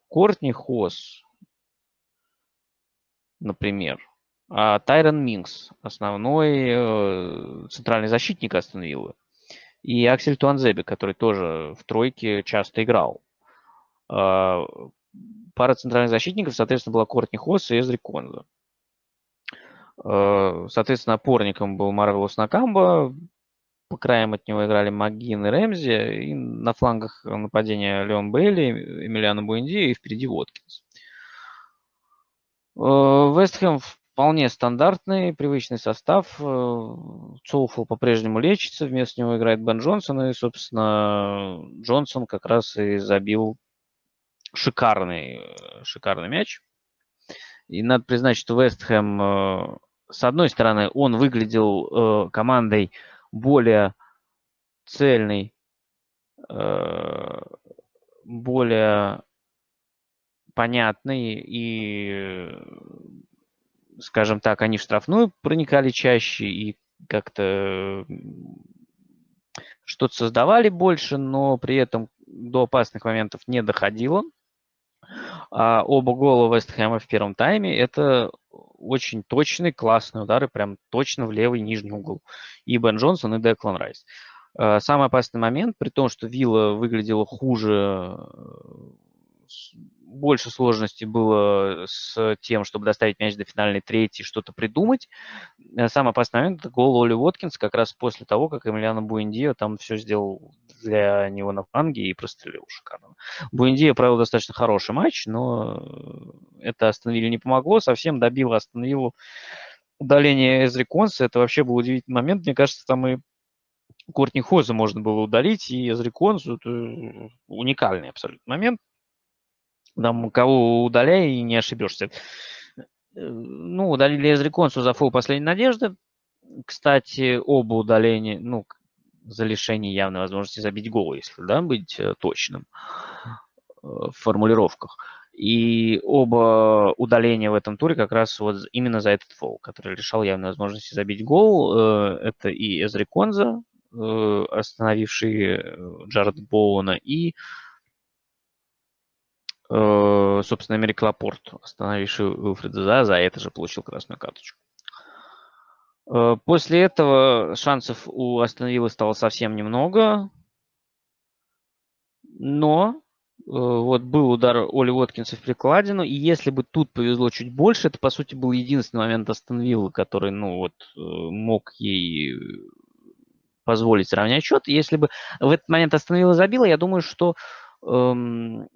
Кортни Хос, например, а Тайрон Минкс, основной э, центральный защитник Астон Виллы, и Аксель Туанзеби, который тоже в тройке часто играл. Э, пара центральных защитников, соответственно, была Кортни Хос и Эзри Конза. Э, соответственно, опорником был Марвелус Накамба, по краям от него играли Магин и Рэмзи, и на флангах нападения Леон Бейли, Эмилиано Буэнди и впереди Воткинс. Э, Вестхэм вполне стандартный, привычный состав. Э, Цоуфл по-прежнему лечится, вместо него играет Бен Джонсон, и, собственно, Джонсон как раз и забил шикарный, шикарный мяч. И надо признать, что Вестхэм, э, с одной стороны, он выглядел командой более цельной, более понятный и скажем так, они в штрафную проникали чаще и как-то что-то создавали больше, но при этом до опасных моментов не доходило. А оба гола Вестхэма в первом тайме – это очень точные, классные удары, прям точно в левый нижний угол. И Бен Джонсон, и Деклан Райс. А, самый опасный момент, при том, что Вилла выглядела хуже больше сложностей было с тем, чтобы доставить мяч до финальной трети, что-то придумать. Э, самый опасный момент – это гол Оли Уоткинс как раз после того, как Эмилиано Буэндио там все сделал для него на фланге и прострелил шикарно. Буэндио провел достаточно хороший матч, но это остановили не помогло, совсем добило остановило удаление Эзри Конса. Это вообще был удивительный момент. Мне кажется, там и Кортни Хоза можно было удалить, и Эзри Консу – это уникальный абсолютно момент. Там кого удаляй и не ошибешься. Э, ну, удалили Эзриконсу за фул последней надежды. Кстати, оба удаления, ну, за лишение явной возможности забить гол, если, да, быть э, точным э, в формулировках. И оба удаления в этом туре как раз вот именно за этот фол, который решал явной возможности забить гол. Это и Эзри Конза, остановивший Джаред Боуна, и собственно, Эмерик Лапорт, остановивший Уилфреда за, за это же получил красную карточку. Э, после этого шансов у Астон стало совсем немного. Но э, вот был удар Оли Уоткинса в прикладину, и если бы тут повезло чуть больше, это, по сути, был единственный момент Астон который, ну, вот, мог ей позволить сравнять счет. Если бы в этот момент Астон забила, я думаю, что эм,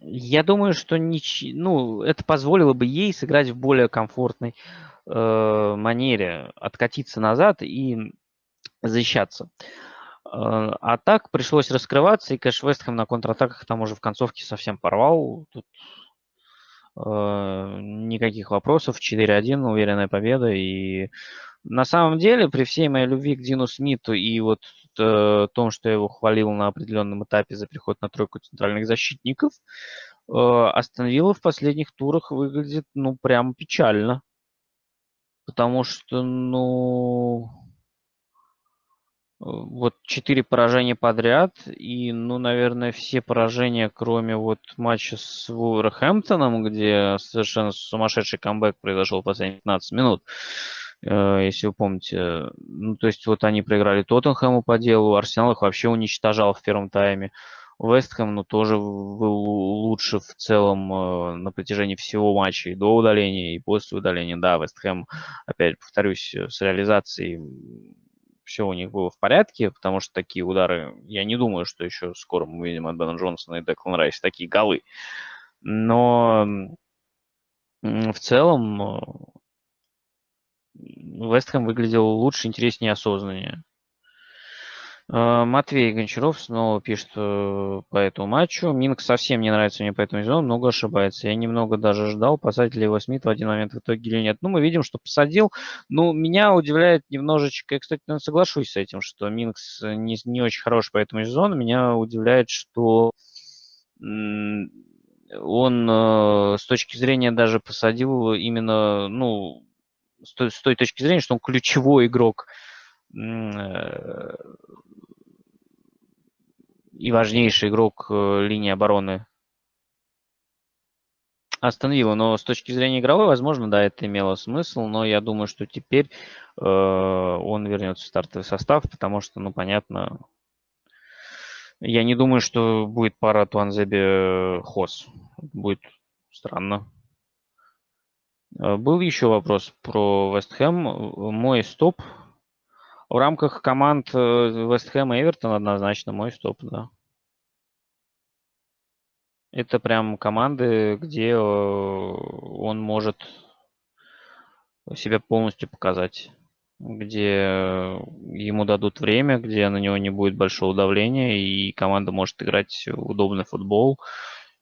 я думаю, что нич... ну, это позволило бы ей сыграть в более комфортной э, манере, откатиться назад и защищаться. Э, а так пришлось раскрываться, и, конечно, Вестхэм на контратаках там уже в концовке совсем порвал. Тут э, никаких вопросов. 4-1, уверенная победа. И на самом деле, при всей моей любви к Дину Смиту и вот э, том, что я его хвалил на определенном этапе за приход на тройку центральных защитников, э, Астон в последних турах выглядит, ну, прям печально. Потому что, ну, вот четыре поражения подряд, и, ну, наверное, все поражения, кроме вот матча с Вулверхэмптоном, где совершенно сумасшедший камбэк произошел в последние 15 минут, Э, если вы помните. Ну, то есть вот они проиграли Тоттенхэму по делу, Арсенал их вообще уничтожал в первом тайме. Вестхэм, ну, тоже был лучше в целом э, на протяжении всего матча и до удаления, и после удаления. Да, Вестхэм, опять повторюсь, э, с реализацией все у них было в порядке, потому что такие удары, я не думаю, что еще скоро мы увидим от Бена Джонсона и Деклан Райс такие голы. Но в целом Вестхэм выглядел лучше, интереснее, осознаннее. А, Матвей Гончаров снова пишет э, по этому матчу. Минк совсем не нравится мне по этому сезону, много ошибается. Я немного даже ждал, посадить ли его Смит в один момент в итоге или нет. Ну, мы видим, что посадил. Ну, меня удивляет немножечко, я, кстати, соглашусь с этим, что Минкс не, не очень хорош по этому сезону. Меня удивляет, что он э, с точки зрения даже посадил именно, ну, с той, с той точки зрения, что он ключевой игрок э, и важнейший игрок э, линии обороны Астон. Но с точки зрения игровой, возможно, да, это имело смысл, но я думаю, что теперь э, он вернется в стартовый состав, потому что, ну, понятно, я не думаю, что будет пара Туанзебе Хос. Будет странно. Э, был еще вопрос про Вестхэм. Мой стоп в рамках команд э, Вест Хэм и Эвертон однозначно мой стоп, да. Это прям команды, где э, он может себя полностью показать, где ему дадут время, где на него не будет большого давления, и команда может играть удобный футбол.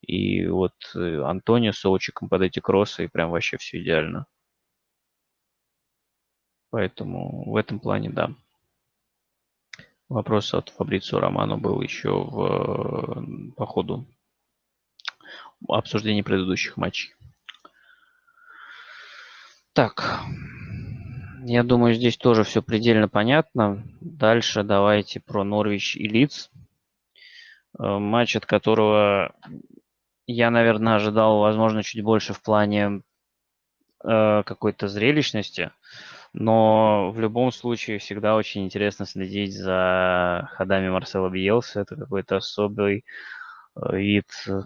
И вот э, Антонио с Оучиком под эти кроссы, и прям вообще все идеально. Поэтому в этом плане, да. Вопрос от Фабрицио Романо был еще в, по ходу обсуждения предыдущих матчей. Так, я думаю, здесь тоже все предельно понятно. Дальше давайте про Норвич и Лидс. Э, матч, от которого я, наверное, ожидал, возможно, чуть больше в плане э, какой-то зрелищности. Но в любом случае всегда очень интересно следить за ходами Марсела Биелса. Это какой-то особый э, вид э,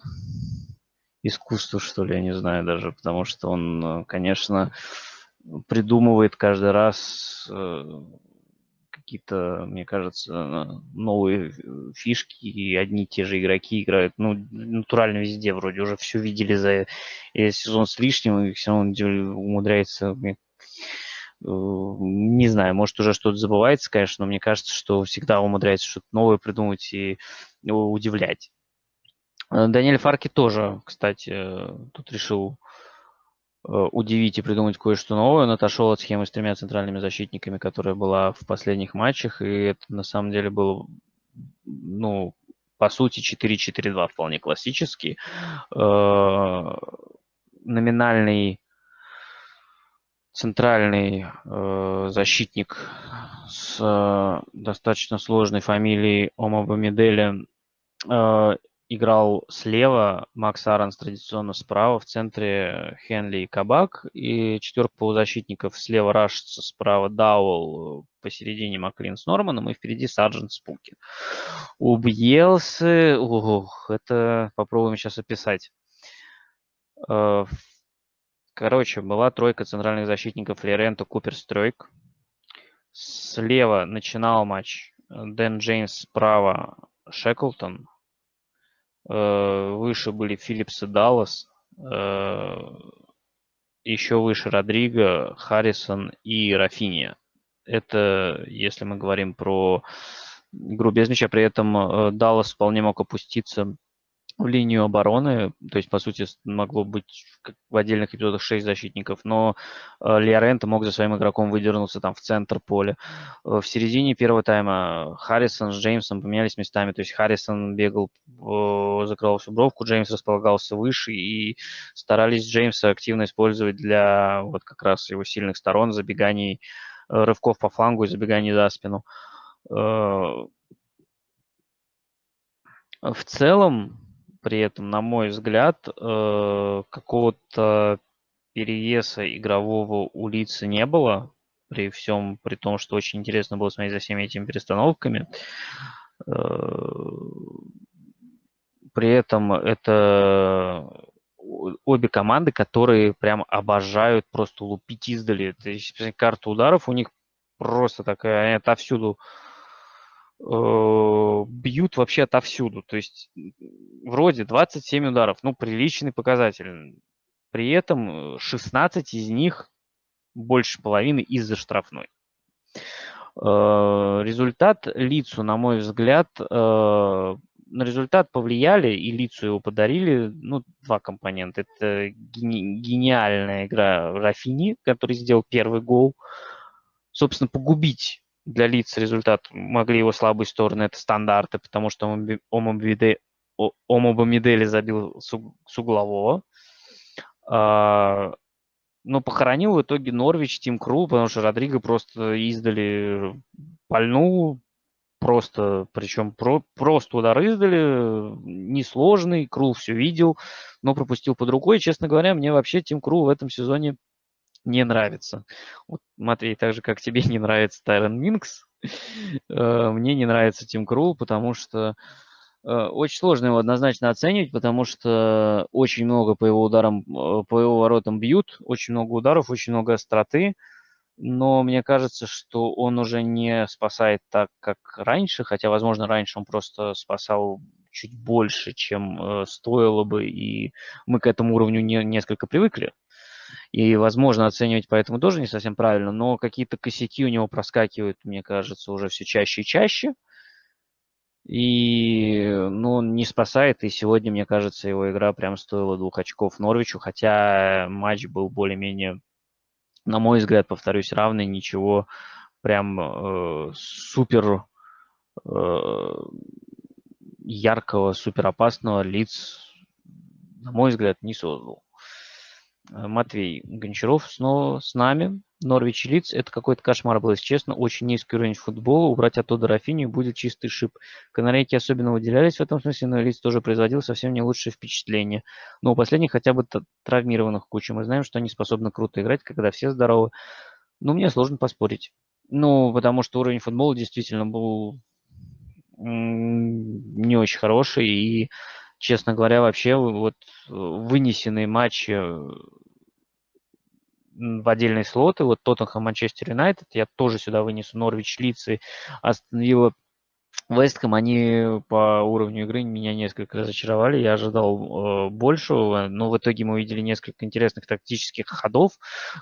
искусства, что ли, я не знаю даже, потому что он, э, конечно, придумывает каждый раз какие-то, мне кажется, новые фишки, и одни и те же игроки играют, ну, натурально везде вроде, уже все видели за сезон с лишним, и все равно умудряется не знаю, может, уже что-то забывается, конечно, но мне кажется, что всегда умудряется что-то новое придумать и удивлять. Э, Даниэль Фарки тоже, кстати, тут решил э, удивить и придумать кое-что новое. Он отошел от схемы с тремя центральными защитниками, которая была в последних матчах, и это на самом деле был, ну, по сути, 4-4-2 вполне классический. Э, номинальный центральный э, защитник с э, достаточно сложной фамилией Омабамиделя э, играл слева, Макс Аранс традиционно справа, в центре Хенли и Кабак, и четверка полузащитников слева Рашица, справа Дауэлл, посередине Маклин с Норманом, и впереди Сарджент Спуки. У Бьелсы, ох, это попробуем сейчас описать. Э, Короче, была тройка центральных защитников Леренто, Купер, Стройк. Слева начинал матч Дэн Джеймс, справа Шеклтон. Э, выше были Филлипс и Даллас. Э, еще выше Родриго, Харрисон и Рафиния. Это если мы говорим про игру без мяча. При этом э, Даллас вполне мог опуститься в линию обороны, то есть, по сути, могло быть в отдельных эпизодах 6 защитников, но э, Лиоренто мог за своим игроком выдернуться там в центр поля. Э, в середине первого тайма Харрисон с Джеймсом поменялись местами, то есть Харрисон бегал, э, закрывал всю бровку, Джеймс располагался выше, и старались Джеймса активно использовать для вот как раз его сильных сторон, забеганий, рывков по флангу и забеганий за спину. В целом, при этом, на мой взгляд, э, какого-то перевеса игрового у лица не было, при всем, при том, что очень интересно было смотреть за всеми этими перестановками. Э, при этом это обе команды, которые прям обожают просто лупить издали. Карта ударов у них просто такая, отовсюду э, бьют вообще отовсюду. То есть вроде 27 ударов, ну, приличный показатель. При этом 16 из них больше половины из-за штрафной. Э, результат лицу, на мой взгляд, э, на результат повлияли и лицу его подарили, ну, два компонента. Это гени- гениальная игра Рафини, который сделал первый гол. Собственно, погубить для лиц результат могли его слабые стороны, это стандарты, потому что Омобамидели забил с углового. А, но похоронил в итоге Норвич, Тим Кру, потому что Родриго просто издали пальнул, просто, причем про, просто удар издали, несложный, Крул все видел, но пропустил под рукой. честно говоря, мне вообще Тим Крул в этом сезоне не нравится. Вот, Матвей, так же, как тебе не нравится Тайрон Минкс, э, мне не нравится Тим Крул, потому что Э, очень сложно его однозначно оценивать, потому что очень много по его ударам, э, по его воротам бьют, очень много ударов, очень много остроты, но мне кажется, что он уже не спасает так, как раньше, хотя, возможно, раньше он просто спасал чуть больше, чем э, стоило бы, и мы к этому уровню не, несколько привыкли. И, возможно, оценивать поэтому тоже не совсем правильно, но какие-то косяки у него проскакивают, мне кажется, уже все чаще и чаще – и, ну, не спасает, и сегодня, мне кажется, его игра прям стоила двух очков Норвичу, хотя матч был более-менее, на мой взгляд, повторюсь, равный, ничего прям э, супер э, яркого, супер опасного лиц, на мой взгляд, не создал. Э, Матвей Гончаров снова с нами. Норвич Лиц – это какой-то кошмар был, если честно. Очень низкий уровень футбола. Убрать оттуда Рафинию будет чистый шип. Канарейки особенно выделялись в этом смысле, но Лиц тоже производил совсем не лучшее впечатление. Но у последних хотя бы травмированных куча. Мы знаем, что они способны круто играть, когда все здоровы. Но мне сложно поспорить. Ну, потому что уровень футбола действительно был не очень хороший. И, честно говоря, вообще вот вынесенные матчи в отдельные слоты. Вот Тоттенхэм, Манчестер Юнайтед, я тоже сюда вынесу Норвич, Лиц и Астон Вестхэм, они по уровню игры меня несколько разочаровали. Я ожидал э, большего, но в итоге мы увидели несколько интересных тактических ходов,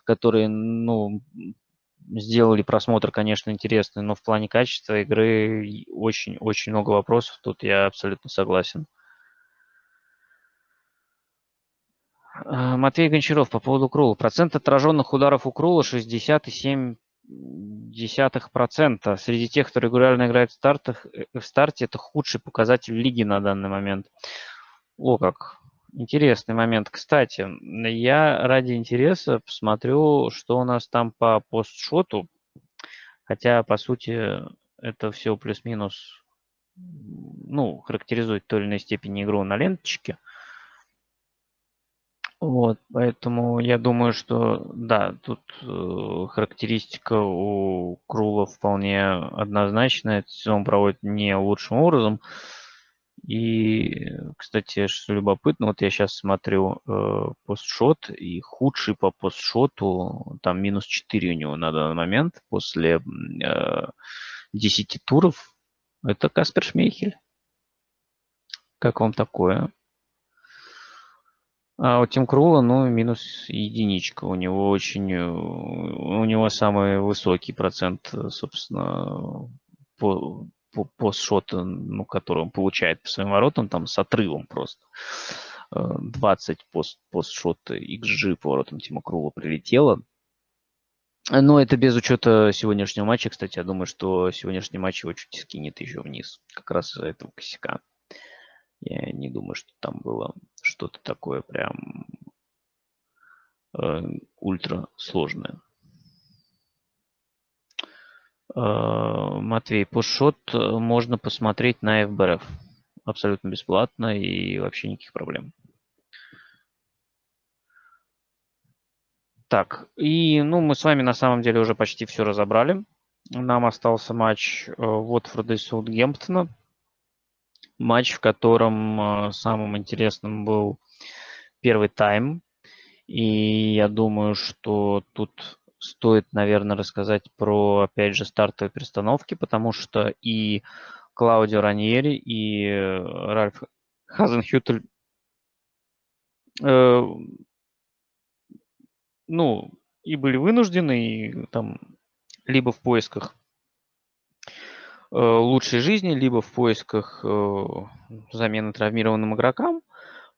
которые, ну, сделали просмотр, конечно, интересный, но в плане качества игры очень-очень много вопросов. Тут я абсолютно согласен. Э, Матвей Гончаров по поводу Крула. Процент отраженных ударов у Крула 60,7%. Среди тех, кто регулярно играет в, стартах, э, в старте, это худший показатель лиги на данный момент. О, как интересный момент. Кстати, я ради интереса посмотрю, что у нас там по постшоту. Хотя, по сути, это все плюс-минус, ну, характеризует в той или иной степени игру на ленточке. Вот, поэтому я думаю, что да, тут э, характеристика у Крула вполне однозначная. Этот сезон проводит не лучшим образом. И, кстати, что любопытно, вот я сейчас смотрю э, постшот, и худший по постшоту, там минус 4 у него на данный момент после э, 10 туров, это Каспер Шмейхель. Как вам такое? А у Тим Крула, ну, минус единичка. У него очень, э, у него самый высокий процент, э, собственно, по, по, по шоту, ну, который он получает по своим воротам, там с отрывом просто. 20 пост, постшота XG по воротам Тима Крула прилетело. Но это без учета сегодняшнего матча. Кстати, я думаю, что сегодняшний матч его чуть скинет еще вниз. Как раз из-за этого косяка. Я не думаю, что там было что-то такое прям э, ультра сложное. Э, Матвей, пушот э, можно посмотреть на ФБРФ. Абсолютно бесплатно и вообще никаких проблем. Так, и ну, мы с вами на самом деле уже почти все разобрали. Нам остался матч Уотфорда и Саутгемптона матч, в котором э, самым интересным был первый тайм. И я думаю, что тут стоит, наверное, рассказать про, опять же, стартовые перестановки, потому что и Клаудио Раньери, и э, Ральф Хазенхютель э, ну, и были вынуждены, и там либо в поисках лучшей жизни, либо в поисках э, замены травмированным игрокам,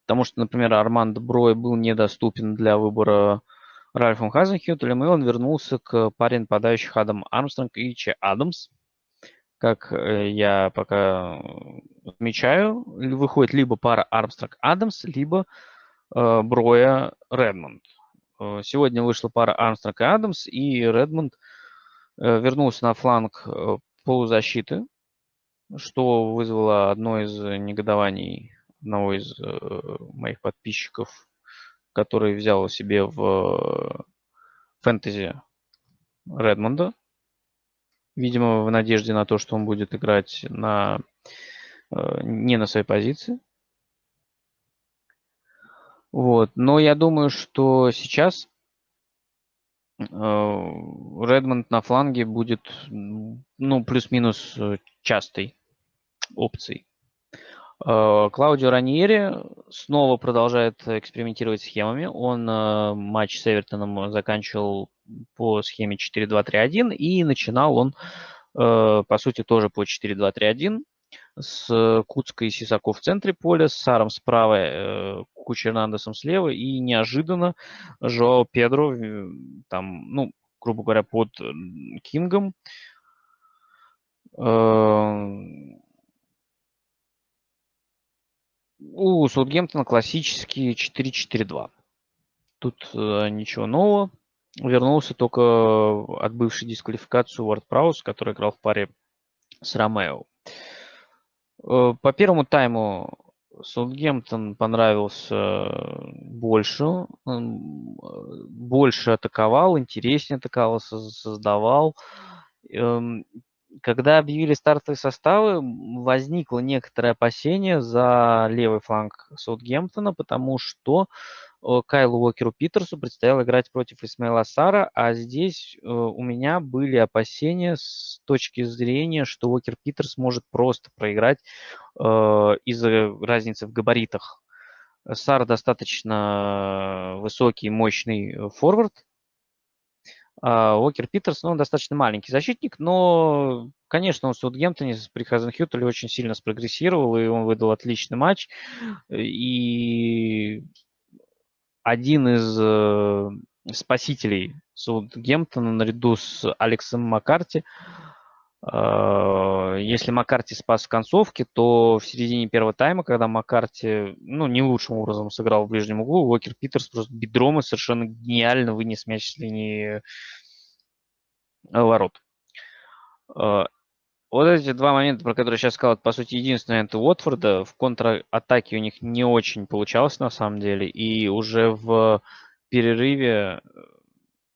потому что, например, Армандо Брой был недоступен для выбора Ральфом Хазенхютелем, и он вернулся к паре нападающих Адам Армстронг и Че Адамс. Как э, я пока отмечаю, выходит либо пара Армстронг-Адамс, либо э, Броя Редмонд. Э, сегодня вышла пара Армстронг и Адамс, и Редмонд э, вернулся на фланг э, полузащиты, что вызвало одно из негодований одного из моих подписчиков, который взял себе в фэнтези Редмонда. Видимо, в надежде на то, что он будет играть на, не на своей позиции. Вот. Но я думаю, что сейчас э, Редмонд на фланге будет, ну, плюс-минус э, частой опцией. Э, Клаудио Раньери снова продолжает экспериментировать схемами. Он матч с Эвертоном заканчивал по схеме 4-2-3-1, и начинал он, по сути, тоже по 4-2-3-1 с Куцкой и Сисако в центре поля, с Саром справа, э, Куча Эрнандесом слева, и неожиданно Жоао Педро, э, там, ну, грубо говоря, под Кингом, э, у Саутгемптона классический 4-4-2. Тут э, ничего нового. Вернулся только отбывший дисквалификацию Уорд Праус, который играл в паре с Ромео. Э, по первому тайму Саутгемптон понравился больше, больше атаковал, интереснее атаковал, создавал. Эм, когда объявили стартовые составы, возникло некоторое опасение за левый фланг Саутгемптона, потому что Кайлу Уокеру Питерсу предстояло играть против Исмаила Сара, а здесь э, у меня были опасения с точки зрения, что Уокер Питерс может просто проиграть э, из-за разницы в габаритах. Сар достаточно высокий, мощный э, форвард, а Уокер Питерс, ну, он достаточно маленький защитник, но, конечно, он в Саутгемптоне при Хазенхютеле очень сильно спрогрессировал, и он выдал отличный матч. И один из э, спасителей Саутгемптона наряду с Алексом Маккарти. Э, если Маккарти спас в концовке, то в середине первого тайма, когда Маккарти ну, не лучшим образом сыграл в ближнем углу, Уокер Питерс просто бедром и совершенно гениально вынес мяч с линии э, ворот. Э, вот эти два момента, про которые сейчас сказал, это, по сути, единственный момент Уотфорда. В контратаке у них не очень получалось, на самом деле. И уже в перерыве э,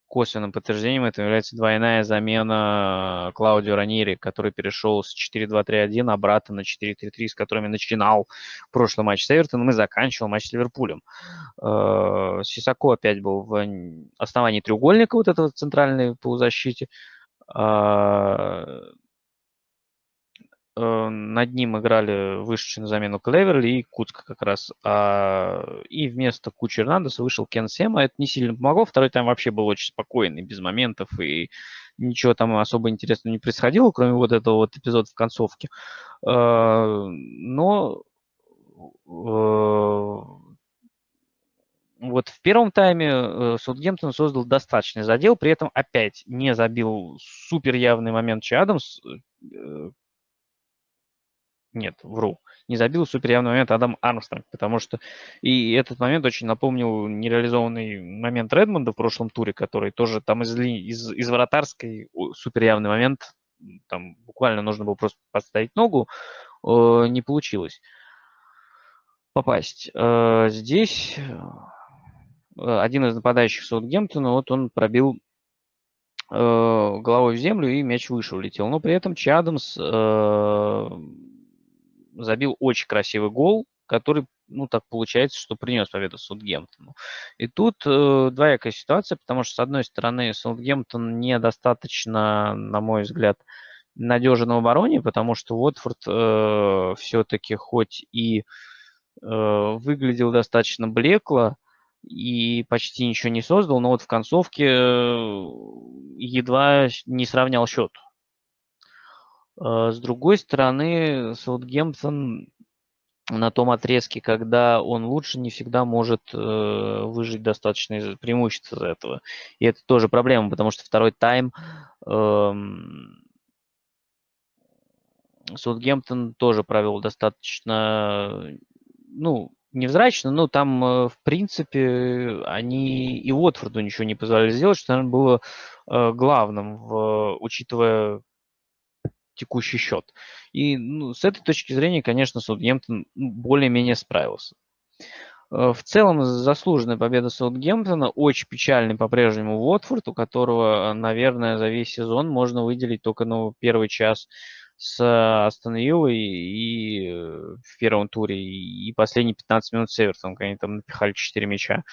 косвенным подтверждением этого является двойная замена Клаудио Раньери, который перешел с 4-2-3-1 обратно на 4-3-3, с которыми начинал прошлый матч с Эвертоном и заканчивал матч с Ливерпулем. Э, Сисако опять был в основании треугольника вот этого центральной полузащиты. Э, над ним играли вышедший на замену Клеверли и Куцка как раз. А, и вместо Кучи Эрнандеса вышел Кен Сема. Это не сильно помогло. Второй тайм вообще был очень спокойный, без моментов. И ничего там особо интересного не происходило, кроме вот этого вот эпизода в концовке. А, но э, вот в первом тайме э, Саутгемптон создал достаточный задел, при этом опять не забил супер явный момент Чи Адамс, нет, вру. Не забил суперявный момент Адам Армстронг, потому что и этот момент очень напомнил нереализованный момент Редмонда в прошлом туре, который тоже там из, из, из вратарской суперявный момент, там буквально нужно было просто подставить ногу, э, не получилось попасть. Э, здесь э, один из нападающих Саутгемптона, вот он пробил э, головой в землю и мяч выше улетел. Но при этом Чадамс э, забил очень красивый гол. который, ну, так получается, что принес победу Саутгемптону. И тут э, двоякая ситуация, потому что, с одной стороны, Саутгемптон недостаточно, на мой взгляд, надежен в обороне, потому что Уотфорд э, все-таки хоть и э, выглядел достаточно блекло и почти ничего не создал, но вот в концовке э, едва не сравнял счет. Э, с другой стороны, Саутгемптон на том отрезке, когда он лучше, не всегда может э, выжить достаточное преимущество из этого. И это тоже проблема, потому что второй тайм э, Саутгемптон тоже провел достаточно, ну, невзрачно, но там, э, в принципе, они и Уотфорду ничего не позволяли сделать, что, наверное, было э, главным, в, учитывая текущий счет. И ну, с этой точки зрения, конечно, Саутгемптон более-менее справился. Э, в целом заслуженная победа Саутгемптона. Очень печальный по-прежнему Уотфорд, у которого, наверное, за весь сезон можно выделить только ну, первый час с Астон Виллой и э, в первом туре, и последние 15 минут с Эвертоном, когда они там напихали 4 мяча.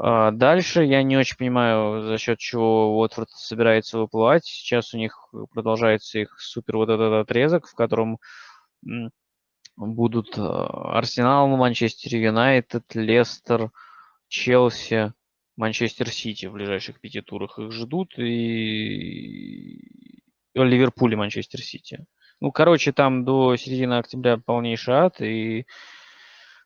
Дальше я не очень понимаю, за счет чего Уотфорд собирается выплывать. Сейчас у них продолжается их супер вот этот отрезок, в котором будут а, Арсенал, Манчестер Юнайтед, Лестер, Челси, Манчестер Сити в ближайших пяти турах их ждут, и Ливерпуль и Манчестер Сити. Ну, короче, там до середины октября полнейший ад, и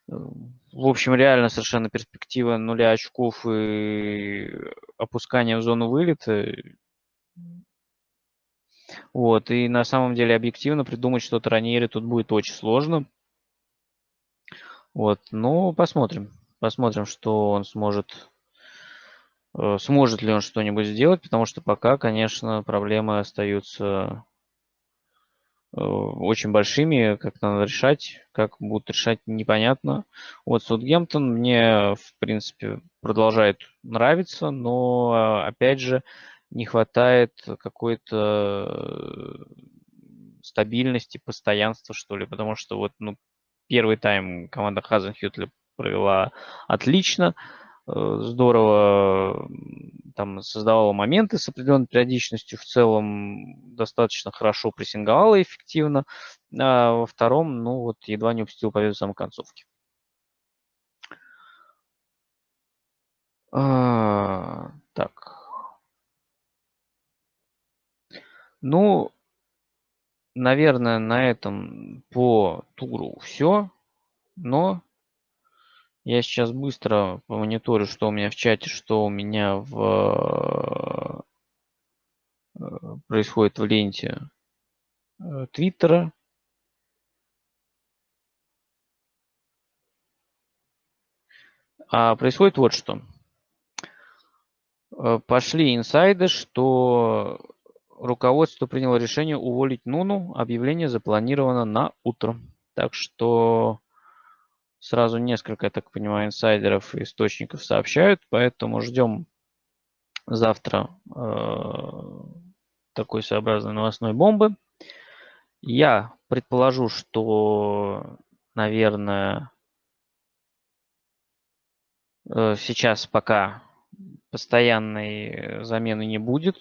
в общем, реально совершенно перспектива нуля очков и опускания в зону вылета. Вот, и на самом деле объективно придумать что-то Раньери тут будет очень сложно. Вот, ну, посмотрим. Посмотрим, что он сможет, э, сможет ли он что-нибудь сделать, потому что пока, конечно, проблемы остаются очень большими, как надо решать, как будут решать, непонятно. Вот Саутгемптон мне, в принципе, продолжает нравиться, но, опять же, не хватает какой-то стабильности, постоянства, что ли, потому что вот, ну, первый тайм команда Хазенхютля провела отлично, Э, здорово там создавала моменты с определенной периодичностью, в целом достаточно хорошо прессинговала эффективно, а во втором, ну вот, едва не упустил победу в самой концовке. А, так. Ну, наверное, на этом по туру все, но я сейчас быстро помониторю, что у меня в чате, что у меня в э, происходит в ленте э, Твиттера. А происходит вот что. Э, пошли инсайды, что руководство приняло решение уволить Нуну. Объявление запланировано на утро. Так что сразу несколько, я так понимаю, инсайдеров и источников сообщают, поэтому ждем завтра э, такой своеобразной новостной бомбы. Я предположу, что, наверное, э, сейчас пока постоянной замены не будет.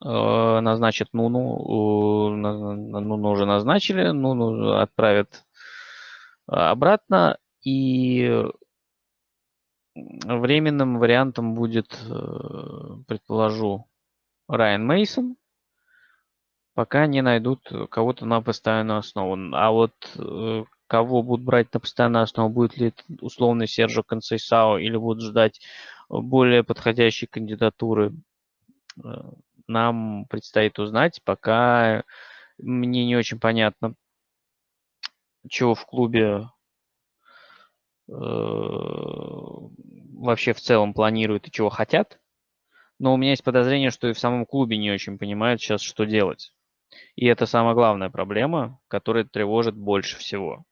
Э, назначат Нуну, э, Нуну уже назначили, Нуну отправят обратно. И временным вариантом будет, э, предположу, Райан Мейсон, пока не найдут кого-то на постоянную основу. А вот э, кого будут брать на постоянную основу, будет ли это условный Сержо Консейсао или будут ждать более подходящей кандидатуры, э, нам предстоит узнать. Пока мне не очень понятно, чего в клубе Э, вообще в целом планируют и чего хотят. Но у меня есть подозрение, что и в самом клубе не очень понимают сейчас, что делать. И это самая главная проблема, которая тревожит больше всего.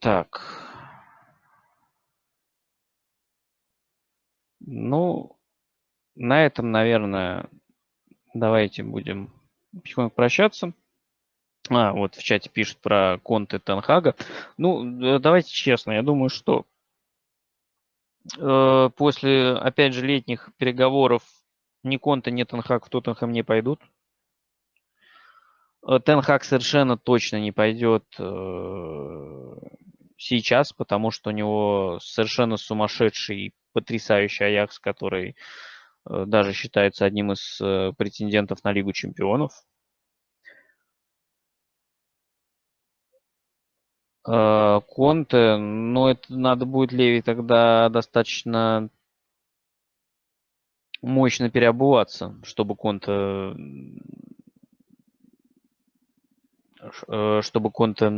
Так. Ну, на этом, наверное, давайте будем потихоньку прощаться. А, вот в чате пишут про Конте Тенхага. Ну, давайте честно, я думаю, что э, после, опять же, летних переговоров ни Конте, ни Тенхаг в Тоттенхэм не пойдут. Э, Тенхаг совершенно точно не пойдет э, сейчас, потому что у него совершенно сумасшедший, потрясающий Аякс, который э, даже считается одним из претендентов на Лигу чемпионов. Конте, ну это надо будет Леви тогда достаточно мощно переобуваться, чтобы Конте Э, чтобы Конте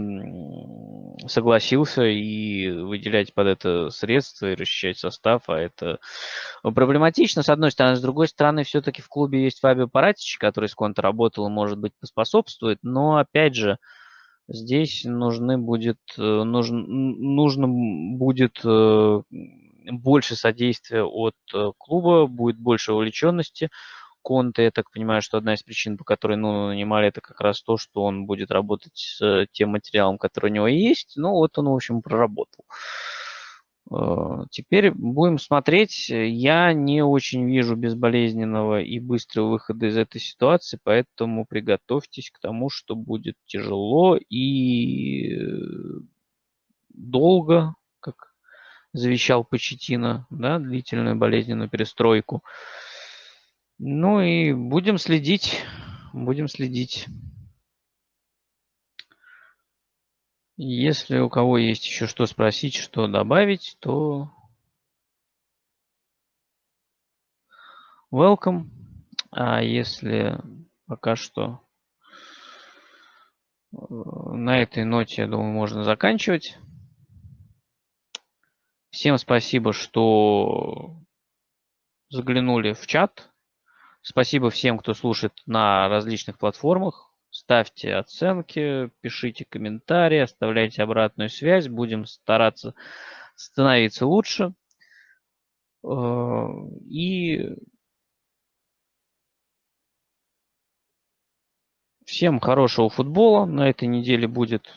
согласился и выделять под это средства и расчищать состав, а это проблематично, с одной стороны. С другой стороны, все-таки в клубе есть Фабио Паратич, который с Конте работал и, может быть, поспособствует, но, опять же, здесь нужны будет, э, нужно, нужно будет э, больше содействия от клуба, будет больше увлеченности, Конте, я так понимаю, что одна из причин, по которой ну, нанимали, это как раз то, что он будет работать с тем материалом, который у него есть. Ну, вот он, в общем, проработал. Э, теперь будем смотреть. Я не очень вижу безболезненного и быстрого выхода из этой ситуации, поэтому приготовьтесь к тому, что будет тяжело и долго, как завещал Почетина, да, длительную болезненную перестройку. Ну и будем следить, будем следить. Если у кого есть еще что спросить, что добавить, то welcome. А если пока что э, на этой ноте, я думаю, можно заканчивать. Всем спасибо, что заглянули в чат. Спасибо всем, кто слушает на различных платформах. Ставьте оценки, пишите комментарии, оставляйте обратную связь. Будем стараться становиться лучше. Э, и всем хорошего футбола. На этой неделе будет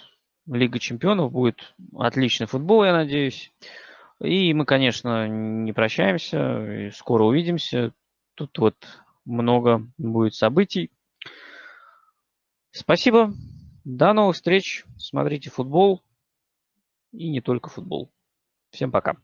Лига чемпионов, будет отличный футбол, я надеюсь. И мы, конечно, не прощаемся, скоро увидимся. Тут вот много будет событий. Спасибо. До новых встреч. Смотрите футбол. И не только футбол. Всем пока.